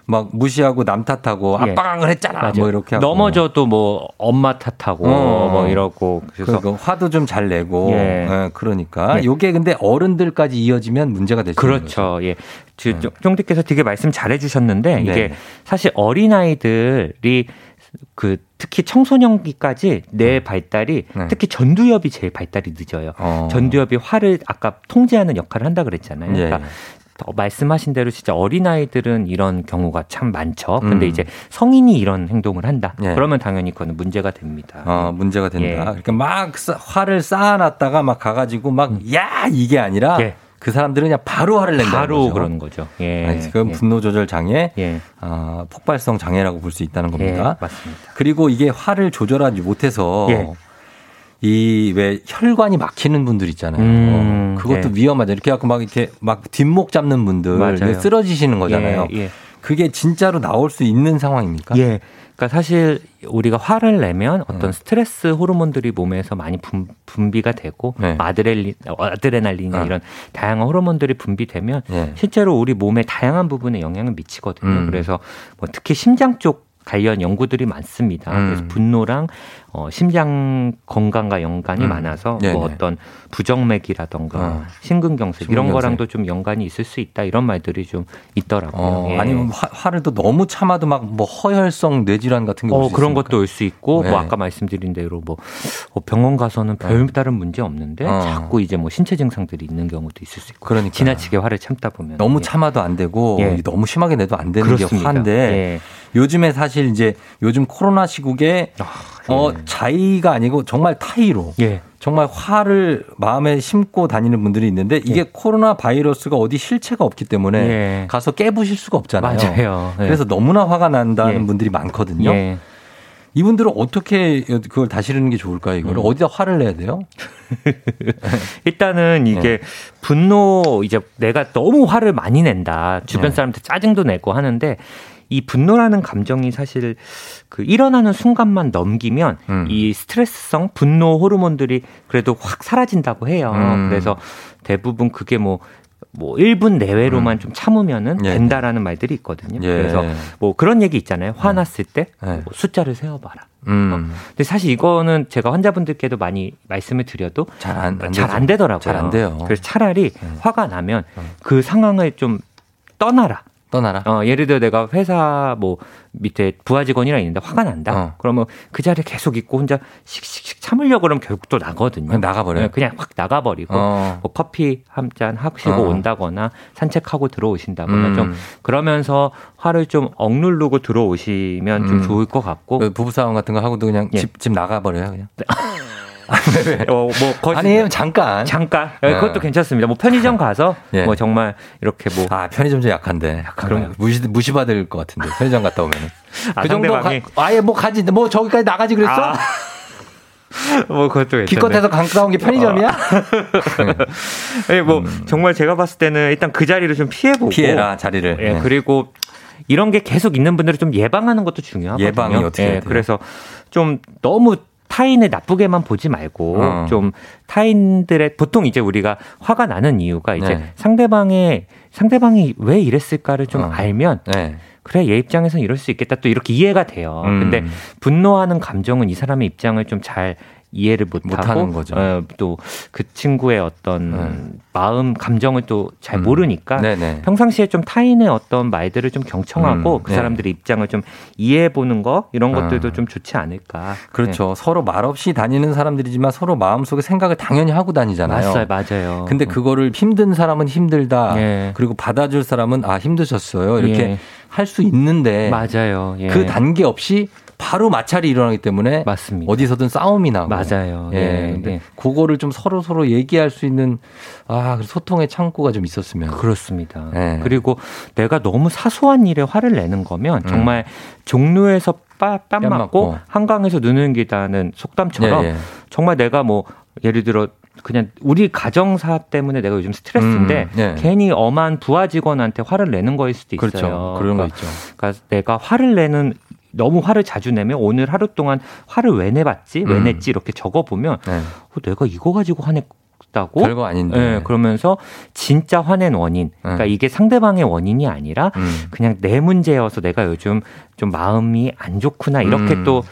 막 무시하고 남 탓하고 예. 아빠가 그랬잖아. 맞아요. 뭐 이렇게 하고. 넘어져도 뭐 엄마 탓하고 어. 뭐 이러고 그래서 그래서 화도 좀 잘 내고 예. 예, 그러니까 예. 요게 근데 어른들까지 이어지면 문제가 되죠. 그렇죠. 예. 주- 쫑디께서 되게 말씀 잘해 주셨는데 네. 이게 사실 어린아이들이 그 특히 청소년기까지 뇌 발달이 네. 특히 전두엽이 제일 발달이 늦어요. 어. 전두엽이 화를 아까 통제하는 역할을 한다 그랬잖아요. 예. 그러니까 어, 말씀하신 대로 진짜 어린아이들은 이런 경우가 참 많죠. 근데 음. 이제 성인이 이런 행동을 한다. 예. 그러면 당연히 그거는 문제가 됩니다. 어, 문제가 된다. 예. 그러니까 막 쌓- 화를 쌓아놨다가 막 가가지고 막야 이게 아니라 예. 그 사람들은 그냥 바로 화를 낸다. 바로 그러는 거죠. 예. 아니, 지금 예. 분노 조절 장애, 예. 아, 폭발성 장애라고 볼 수 있다는 예, 겁니다. 맞습니다. 그리고 이게 화를 조절하지 못해서 예. 이 왜 혈관이 막히는 분들 있잖아요. 음, 어, 그것도 예. 위험하죠. 이렇게 갖고 막 이렇게 막 뒷목 잡는 분들 맞아요. 쓰러지시는 예, 거잖아요. 예, 예. 그게 진짜로 나올 수 있는 상황입니까? 예. 그러니까 사실 우리가 화를 내면 어떤 네. 스트레스 호르몬들이 몸에서 많이 분, 비가 되고 네. 아드레날린, 어, 아드레날린 아. 이런 다양한 호르몬들이 분비되면 네. 실제로 우리 몸에 다양한 부분에 영향을 미치거든요. 음. 그래서 뭐 특히 심장 쪽 관련 연구들이 많습니다. 음. 그래서 분노랑 어, 심장 건강과 연관이 음. 많아서 네네. 뭐 어떤 부정맥이라던가 어. 심근경색 이런 심근경색. 거랑도 좀 연관이 있을 수 있다 이런 말들이 좀 있더라고요. 어, 예. 아니면 화, 화를 또 너무 참아도 막 뭐 허혈성 뇌질환 같은 게 어, 그런 있습니까? 것도 올 수 있고, 네. 뭐 아까 말씀드린 대로 뭐 어, 병원 가서는 별다른 문제 없는데 어. 자꾸 이제 뭐 신체 증상들이 있는 경우도 있을 수 있고, 그러니까. 지나치게 화를 참다 보면 너무 예. 참아도 안 되고 예. 너무 심하게 내도 안 되는 그렇습니다. 게 화인데 예. 요즘에 사실 이제 요즘 코로나 시국에 어 자의가 아니고 정말 타의로 예. 정말 화를 마음에 심고 다니는 분들이 있는데 이게 코로나 바이러스가 어디 실체가 없기 때문에 예. 가서 깨부실 수가 없잖아요. 맞아요. 예. 그래서 너무나 화가 난다는 예. 분들이 많거든요. 예. 이분들은 어떻게 그걸 다스리는 게 좋을까요? 이거를 음. 어디다 화를 내야 돼요? *laughs* 일단은 이게 분노 이제 내가 너무 화를 많이 낸다. 주변 네. 사람한테 짜증도 내고 하는데 이 분노라는 감정이 사실 그 일어나는 순간만 넘기면 음. 이 스트레스성 분노 호르몬들이 그래도 확 사라진다고 해요. 음. 그래서 대부분 그게 뭐뭐 1분 내외로만 좀 참으면은 예. 된다라는 말들이 있거든요. 예. 그래서 뭐 그런 얘기 있잖아요. 화났을 때 예. 뭐 숫자를 세어봐라. 음. 근데 사실 이거는 제가 환자분들께도 많이 말씀을 드려도 잘 안 되더라고요. 잘 안 돼요. 그래서 차라리 화가 나면 어. 그 상황을 좀 떠나라. 떠나라. 어, 예를 들어 내가 회사 뭐 밑에 부하 직원이랑 있는데 화가 난다. 어. 그러면 그 자리에 계속 있고 혼자 씩씩씩 참으려고 그러면 결국 또 나거든요. 그냥 나가버려요? 네, 그냥 확 나가버리고 어. 뭐 커피 한 잔 하시고 어. 온다거나 산책하고 들어오신다거나 음. 좀 그러면서 화를 좀 억누르고 들어오시면 좀 음. 좋을 것 같고 그 부부 싸움 같은 거 하고도 그냥 예. 집, 집 나가버려요, 그냥. *laughs* 어, 뭐 거의 아니, 잠깐. 잠깐 예, 네. 그것도 괜찮습니다. 뭐 편의점 가서 예. 뭐 정말 이렇게 뭐 아, 편의점 좀 약한데. 그럼요. 무시, 무시받을 것 같은데. 편의점 갔다 오면은. 아, 그 정도 가? 아예 뭐 가지, 뭐 저기까지 나가지 그랬어? 아, 뭐 그것도 괜찮네. 기껏해서 가까운 게 편의점이야? *laughs* 예, 뭐 정말 제가 봤을 때는 일단 그 자리를 좀 피해보고 음. 피해라, 자리를. 예, 네. 그리고 이런 게 계속 있는 분들을 좀 예방하는 것도 중요하거든요. 예방이 어떻게 예? 그래서 좀 너무 타인을 나쁘게만 보지 말고 어. 좀 타인들의 보통 이제 우리가 화가 나는 이유가 이제 네. 상대방의 상대방이 왜 이랬을까를 좀 어. 알면 네. 그래 얘 입장에서는 이럴 수 있겠다 또 이렇게 이해가 돼요. 음. 근데 분노하는 감정은 이 사람의 입장을 좀 잘 이해를 못하고 거죠. 또그 친구의 어떤 네. 마음 감정을 또잘 음. 모르니까 네네. 평상시에 좀 타인의 어떤 말들을 좀 경청하고 음, 그 네. 사람들의 입장을 좀 이해해 보는 거 이런 것들도 아. 좀 좋지 않을까. 그렇죠. 서로 말없이 다니는 사람들이지만 서로 마음속에 생각을 당연히 하고 네. 다니잖아요. 맞아요, 맞아요. 근데 그거를 힘든 사람은 힘들다. 예. 그리고 받아줄 사람은 아 힘드셨어요. 이렇게 예. 할수 있는데 맞아요. 예. 그 단계 없이 바로 마찰이 일어나기 때문에 맞습니다. 어디서든 싸움이 나고 맞아요. 예. 예. 근데 예. 그거를 좀 서로 서로 얘기할 수 있는 아 소통의 창구가 좀 있었으면. 그렇습니다. 예. 그리고 내가 너무 사소한 일에 화를 내는 거면 정말 종로에서 빠, 뺨 뺨 맞고 맞고. 한강에서 느는 기다는 속담처럼 예, 예. 정말 내가 뭐 예를 들어 그냥 우리 가정사 때문에 내가 요즘 스트레스인데 음, 예. 괜히 엄한 부하 직원한테 화를 내는 거일 수도 있어요. 그렇죠. 그런 거 그러니까, 있죠. 그러니까 내가 화를 내는 너무 화를 자주 내면 오늘 하루 동안 화를 왜 내봤지, 왜 음. 냈지 이렇게 적어보면 네. 어, 내가 이거 가지고 화냈다고? 별거 아닌데. 예, 그러면서 진짜 화낸 원인, 그러니까 네. 이게 상대방의 원인이 아니라 음. 그냥 내 문제여서 내가 요즘 좀 마음이 안 좋구나 이렇게 음. 또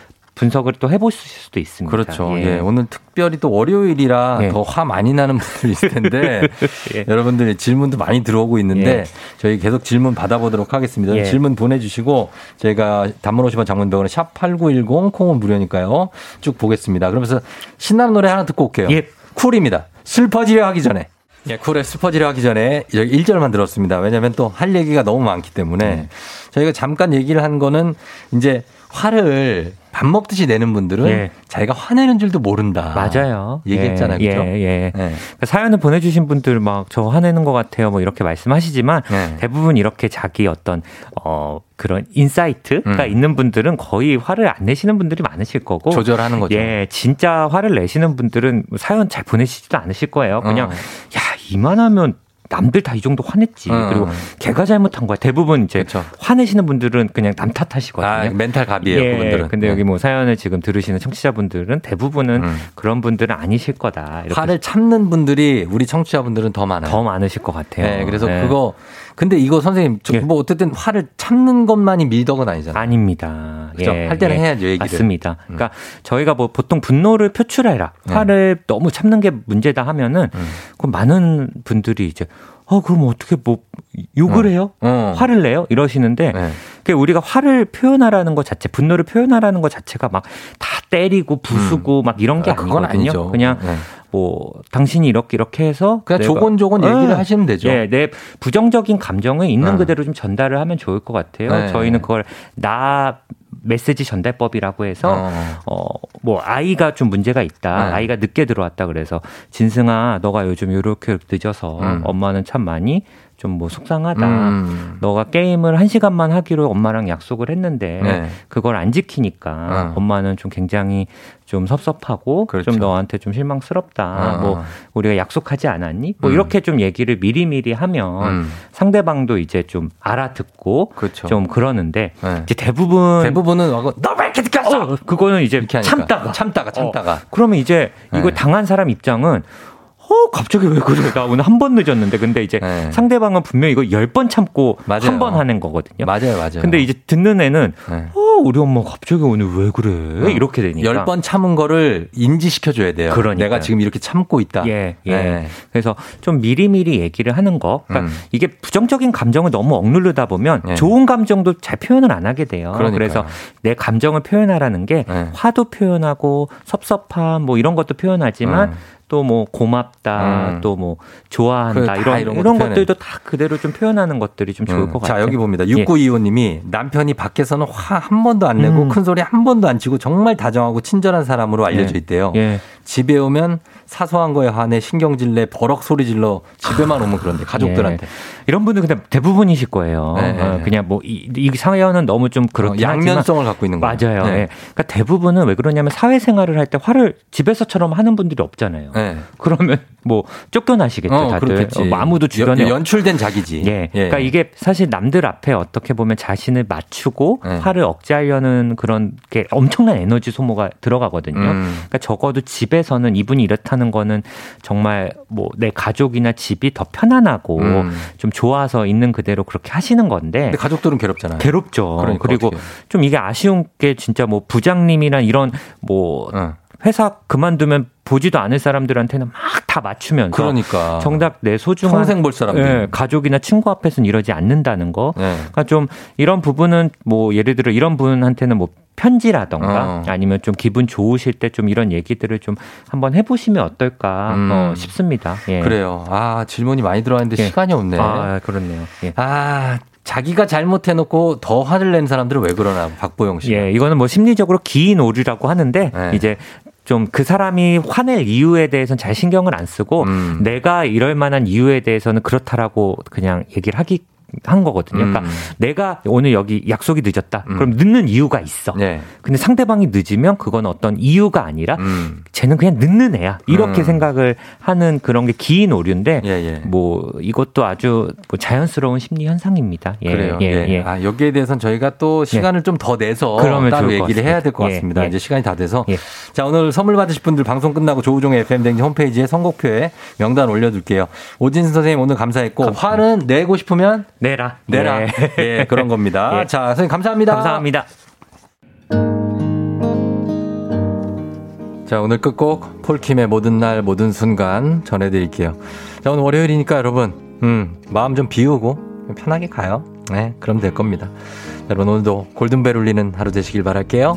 분석을 또 해보실 수도 있습니다. 그렇죠. 예. 오늘 특별히 또 월요일이라 예. 더화 많이 나는 분들이 있을 텐데 *laughs* 예. 여러분들이 질문도 많이 들어오고 있는데 예. 저희 계속 질문 받아보도록 하겠습니다. 예. 질문 보내주시고 저희가 단문 50원 장문병원에 샵8910 콩은 무료니까요. 쭉 보겠습니다. 그러면서 신나는 노래 하나 듣고 올게요. 예. 쿨입니다. 슬퍼지려 하기 전에. 예, 쿨의 슬퍼지려 하기 전에 여기 1절만 들었습니다. 왜냐하면 또 할 얘기가 너무 많기 때문에 네. 저희가 잠깐 얘기를 한 거는 이제 화를 밥 먹듯이 내는 분들은 예. 자기가 화내는 줄도 모른다. 맞아요. 얘기했잖아요. 예, 그죠? 예, 예. 네. 그러니까 사연을 보내주신 분들 막 저 화내는 것 같아요. 뭐 이렇게 말씀하시지만 네. 대부분 이렇게 자기 어떤 어 그런 insight가 음. 있는 분들은 거의 화를 안 내시는 분들이 많으실 거고 조절하는 거죠. 예, 진짜 화를 내시는 분들은 사연 잘 보내시지도 않으실 거예요. 그냥 어. 야 이만하면 남들 다 이 정도 화냈지. 음. 그리고 걔가 잘못한 거야. 대부분 이제 화내시는 분들은 그냥 남 탓하시거든요. 아, 멘탈 갑이에요, 예, 그분들은. 근데 네. 여기 뭐 사연을 지금 들으시는 청취자분들은 대부분은 그런 분들은 아니실 거다. 화를 참는 분들이 우리 청취자분들은 더 많아요. 더 많으실 것 같아요. 네, 그래서 네. 그거 근데 이거 선생님 저- 뭐 어쨌든 화를 참는 것만이 미덕은 아니잖아요. 아닙니다. 그죠? 할 때는 해야죠, 얘기를. 음. 맞습니다. 그러니까 저희가 뭐 보통 분노를 표출해라. 네. 화를 너무 참는 게 문제다 하면은 음. 그 많은 분들이 이제 어 그럼 어떻게 뭐 욕을 어. 해요? 어. 화를 내요? 이러시는데 네. 그 우리가 화를 표현하라는 것 자체, 분노를 표현하라는 것 자체가 막 다 때리고 부수고 막 이런 게 아. 아니죠. 그냥 네. 뭐 당신이 이렇게 이렇게 해서 그냥 조곤조곤 얘기를 네. 하시면 되죠. 예, 내 부정적인 감정을 있는 네. 그대로 좀 전달을 하면 좋을 것 같아요. 네. 저희는 그걸 나 메시지 전달법이라고 해서 어뭐 아이가 좀 문제가 있다. 네. 아이가 늦게 들어왔다 그래서 진승아 너가 요즘 요렇게 늦어서 음. 엄마는 참 많이 좀 뭐 속상하다. 음. 너가 게임을 한 시간만 하기로 엄마랑 약속을 했는데 네. 그걸 안 지키니까 어. 엄마는 좀 굉장히 좀 섭섭하고 좀 너한테 좀 실망스럽다. 그렇죠. 어. 뭐 우리가 약속하지 않았니? 뭐 음. 이렇게 좀 얘기를 미리미리 하면 음. 상대방도 이제 좀 알아듣고 그렇죠. 좀 그러는데 네. 이제 대부분 대부분은 너 왜 이렇게 느꼈어? 어, 그거는 이제. 참다가 참다가 참다가. 그러면 이제 이거 네. 당한 사람 입장은 어 갑자기 왜 그래? 나 오늘 한 번 늦었는데 근데 이제 네. 상대방은 분명히 이거 열 번 참고. 한 번 하는 거거든요. 맞아요, 맞아요. 근데 이제 듣는 애는 네. 어 우리 엄마 갑자기 오늘 왜 그래? 이렇게 되니까 열 번 참은 거를 인지시켜 줘야 돼요. 그러니까요. 내가 지금 이렇게 참고 있다. 예, 예. 네. 그래서 좀 미리미리 얘기를 하는 거. 그러니까 음. 이게 부정적인 감정을 너무 억누르다 보면 예. 좋은 감정도 잘 표현을 안 하게 돼요. 그러니까요. 그래서 내 감정을 표현하라는 게 네. 화도 표현하고 섭섭함 뭐 이런 것도 표현하지만 음. 또 뭐 고맙다, 음. 또뭐 좋아한다 이런 이런 이런, 것들도 다 그대로 좀 표현하는 것들이 좀 좋을 음. 것 같아요. 자, 여기 봅니다. 예. 6925님이 남편이 밖에서는 화 한 번도 안 내고 음. 큰 소리 한 번도 안 치고 정말 다정하고 친절한 사람으로 알려져 예. 있대요. 예. 집에 오면 사소한 거에 화내 신경질 내 버럭 소리 질러 집에만 오면 그런데 가족들한테. 예. 이런 분들 근데 대부분이실 거예요. 네, 네, 어, 네. 그냥 뭐이 이 사연은 너무 좀 그렇긴 어, 양면성을 갖고 있는 거예요. 맞아요. 네. 예. 그러니까 대부분은 왜 그러냐면 사회생활을 할 때 화를 집에서처럼 하는 분들이 없잖아요. 네. 그러면 뭐 쫓겨나시겠죠, 어, 다들. 어, 뭐 아무도 주변에 연- 연출된 자기지. 예. 그러니까 이게 사실 남들 앞에 어떻게 보면 자신을 맞추고 네. 화를 억제하려는 그런 게 엄청난 에너지 소모가 들어가거든요. 음. 그러니까 적어도 집에서는 이분이 이렇다는 거는 정말 뭐 내 가족이나 집이 더 편안하고 음. 좀 좋아서 있는 그대로 그렇게 하시는 건데 가족들은 괴롭잖아요. 괴롭죠. 그러니까 그리고 어떡해요. 좀 이게 아쉬운 게 진짜 뭐 부장님이란 이런 뭐 어. 회사 그만두면 보지도 않을 사람들한테는 막 다 맞추면서 그러니까. 정작 내 소중한 평생 볼 사람들. 예, 가족이나 친구 앞에서는 이러지 않는다는 거. 네. 그러니까 좀 이런 부분은 뭐 예를 들어 이런 분한테는 뭐 편지라던가 어. 아니면 좀 기분 좋으실 때 좀 이런 얘기들을 좀 한번 해보시면 어떨까 음. 어, 싶습니다. 예. 그래요. 아, 질문이 많이 들어왔는데 예. 시간이 없네. 아 그렇네요. 예. 아, 자기가 잘못해놓고 더 화를 낸 사람들은 왜 그러나, 박보영 씨. 예, 이거는 뭐 심리적으로 기인 오류라고 하는데 네. 이제 좀 그 사람이 화낼 이유에 대해서는 잘 신경을 안 쓰고 음. 내가 이럴 만한 이유에 대해서는 그렇다라고 그냥 얘기를 하기 한 거거든요. 그러니까 음. 내가 오늘 여기 약속이 늦었다. 그럼 늦는 이유가 있어. 네. 근데 상대방이 늦으면 그건 어떤 이유가 아니라 음. 쟤는 그냥 늦는 애야. 이렇게 음. 생각을 하는 그런 게 기인 오류인데 예, 예. 뭐 이것도 아주 뭐 자연스러운 심리 현상입니다. 예, 그래요. 예, 예. 예. 아, 여기에 대해서는 저희가 또 시간을 좀 더 내서 그러면 따로 얘기를 해야 될 것 같습니다. 예, 예. 이제 시간이 다 돼서. 예. 자, 오늘 선물 받으실 분들 방송 끝나고 조우종의 FM댕지 홈페이지에 선곡표에 명단 올려둘게요. 오진수 선생님 오늘 감사했고, 화는 내고 싶으면 내라. 내라. 예. 예, 그런 겁니다. *laughs* 예. 자, 선생님 감사합니다. 감사합니다. 자, 오늘 끝곡 폴킴의 모든 날 모든 순간 전해 드릴게요. 자, 오늘 월요일이니까 여러분, 음, 마음 좀 비우고 편하게 가요. 네, 그럼 될 겁니다. 자, 여러분 오늘도 골든벨 울리는 하루 되시길 바랄게요.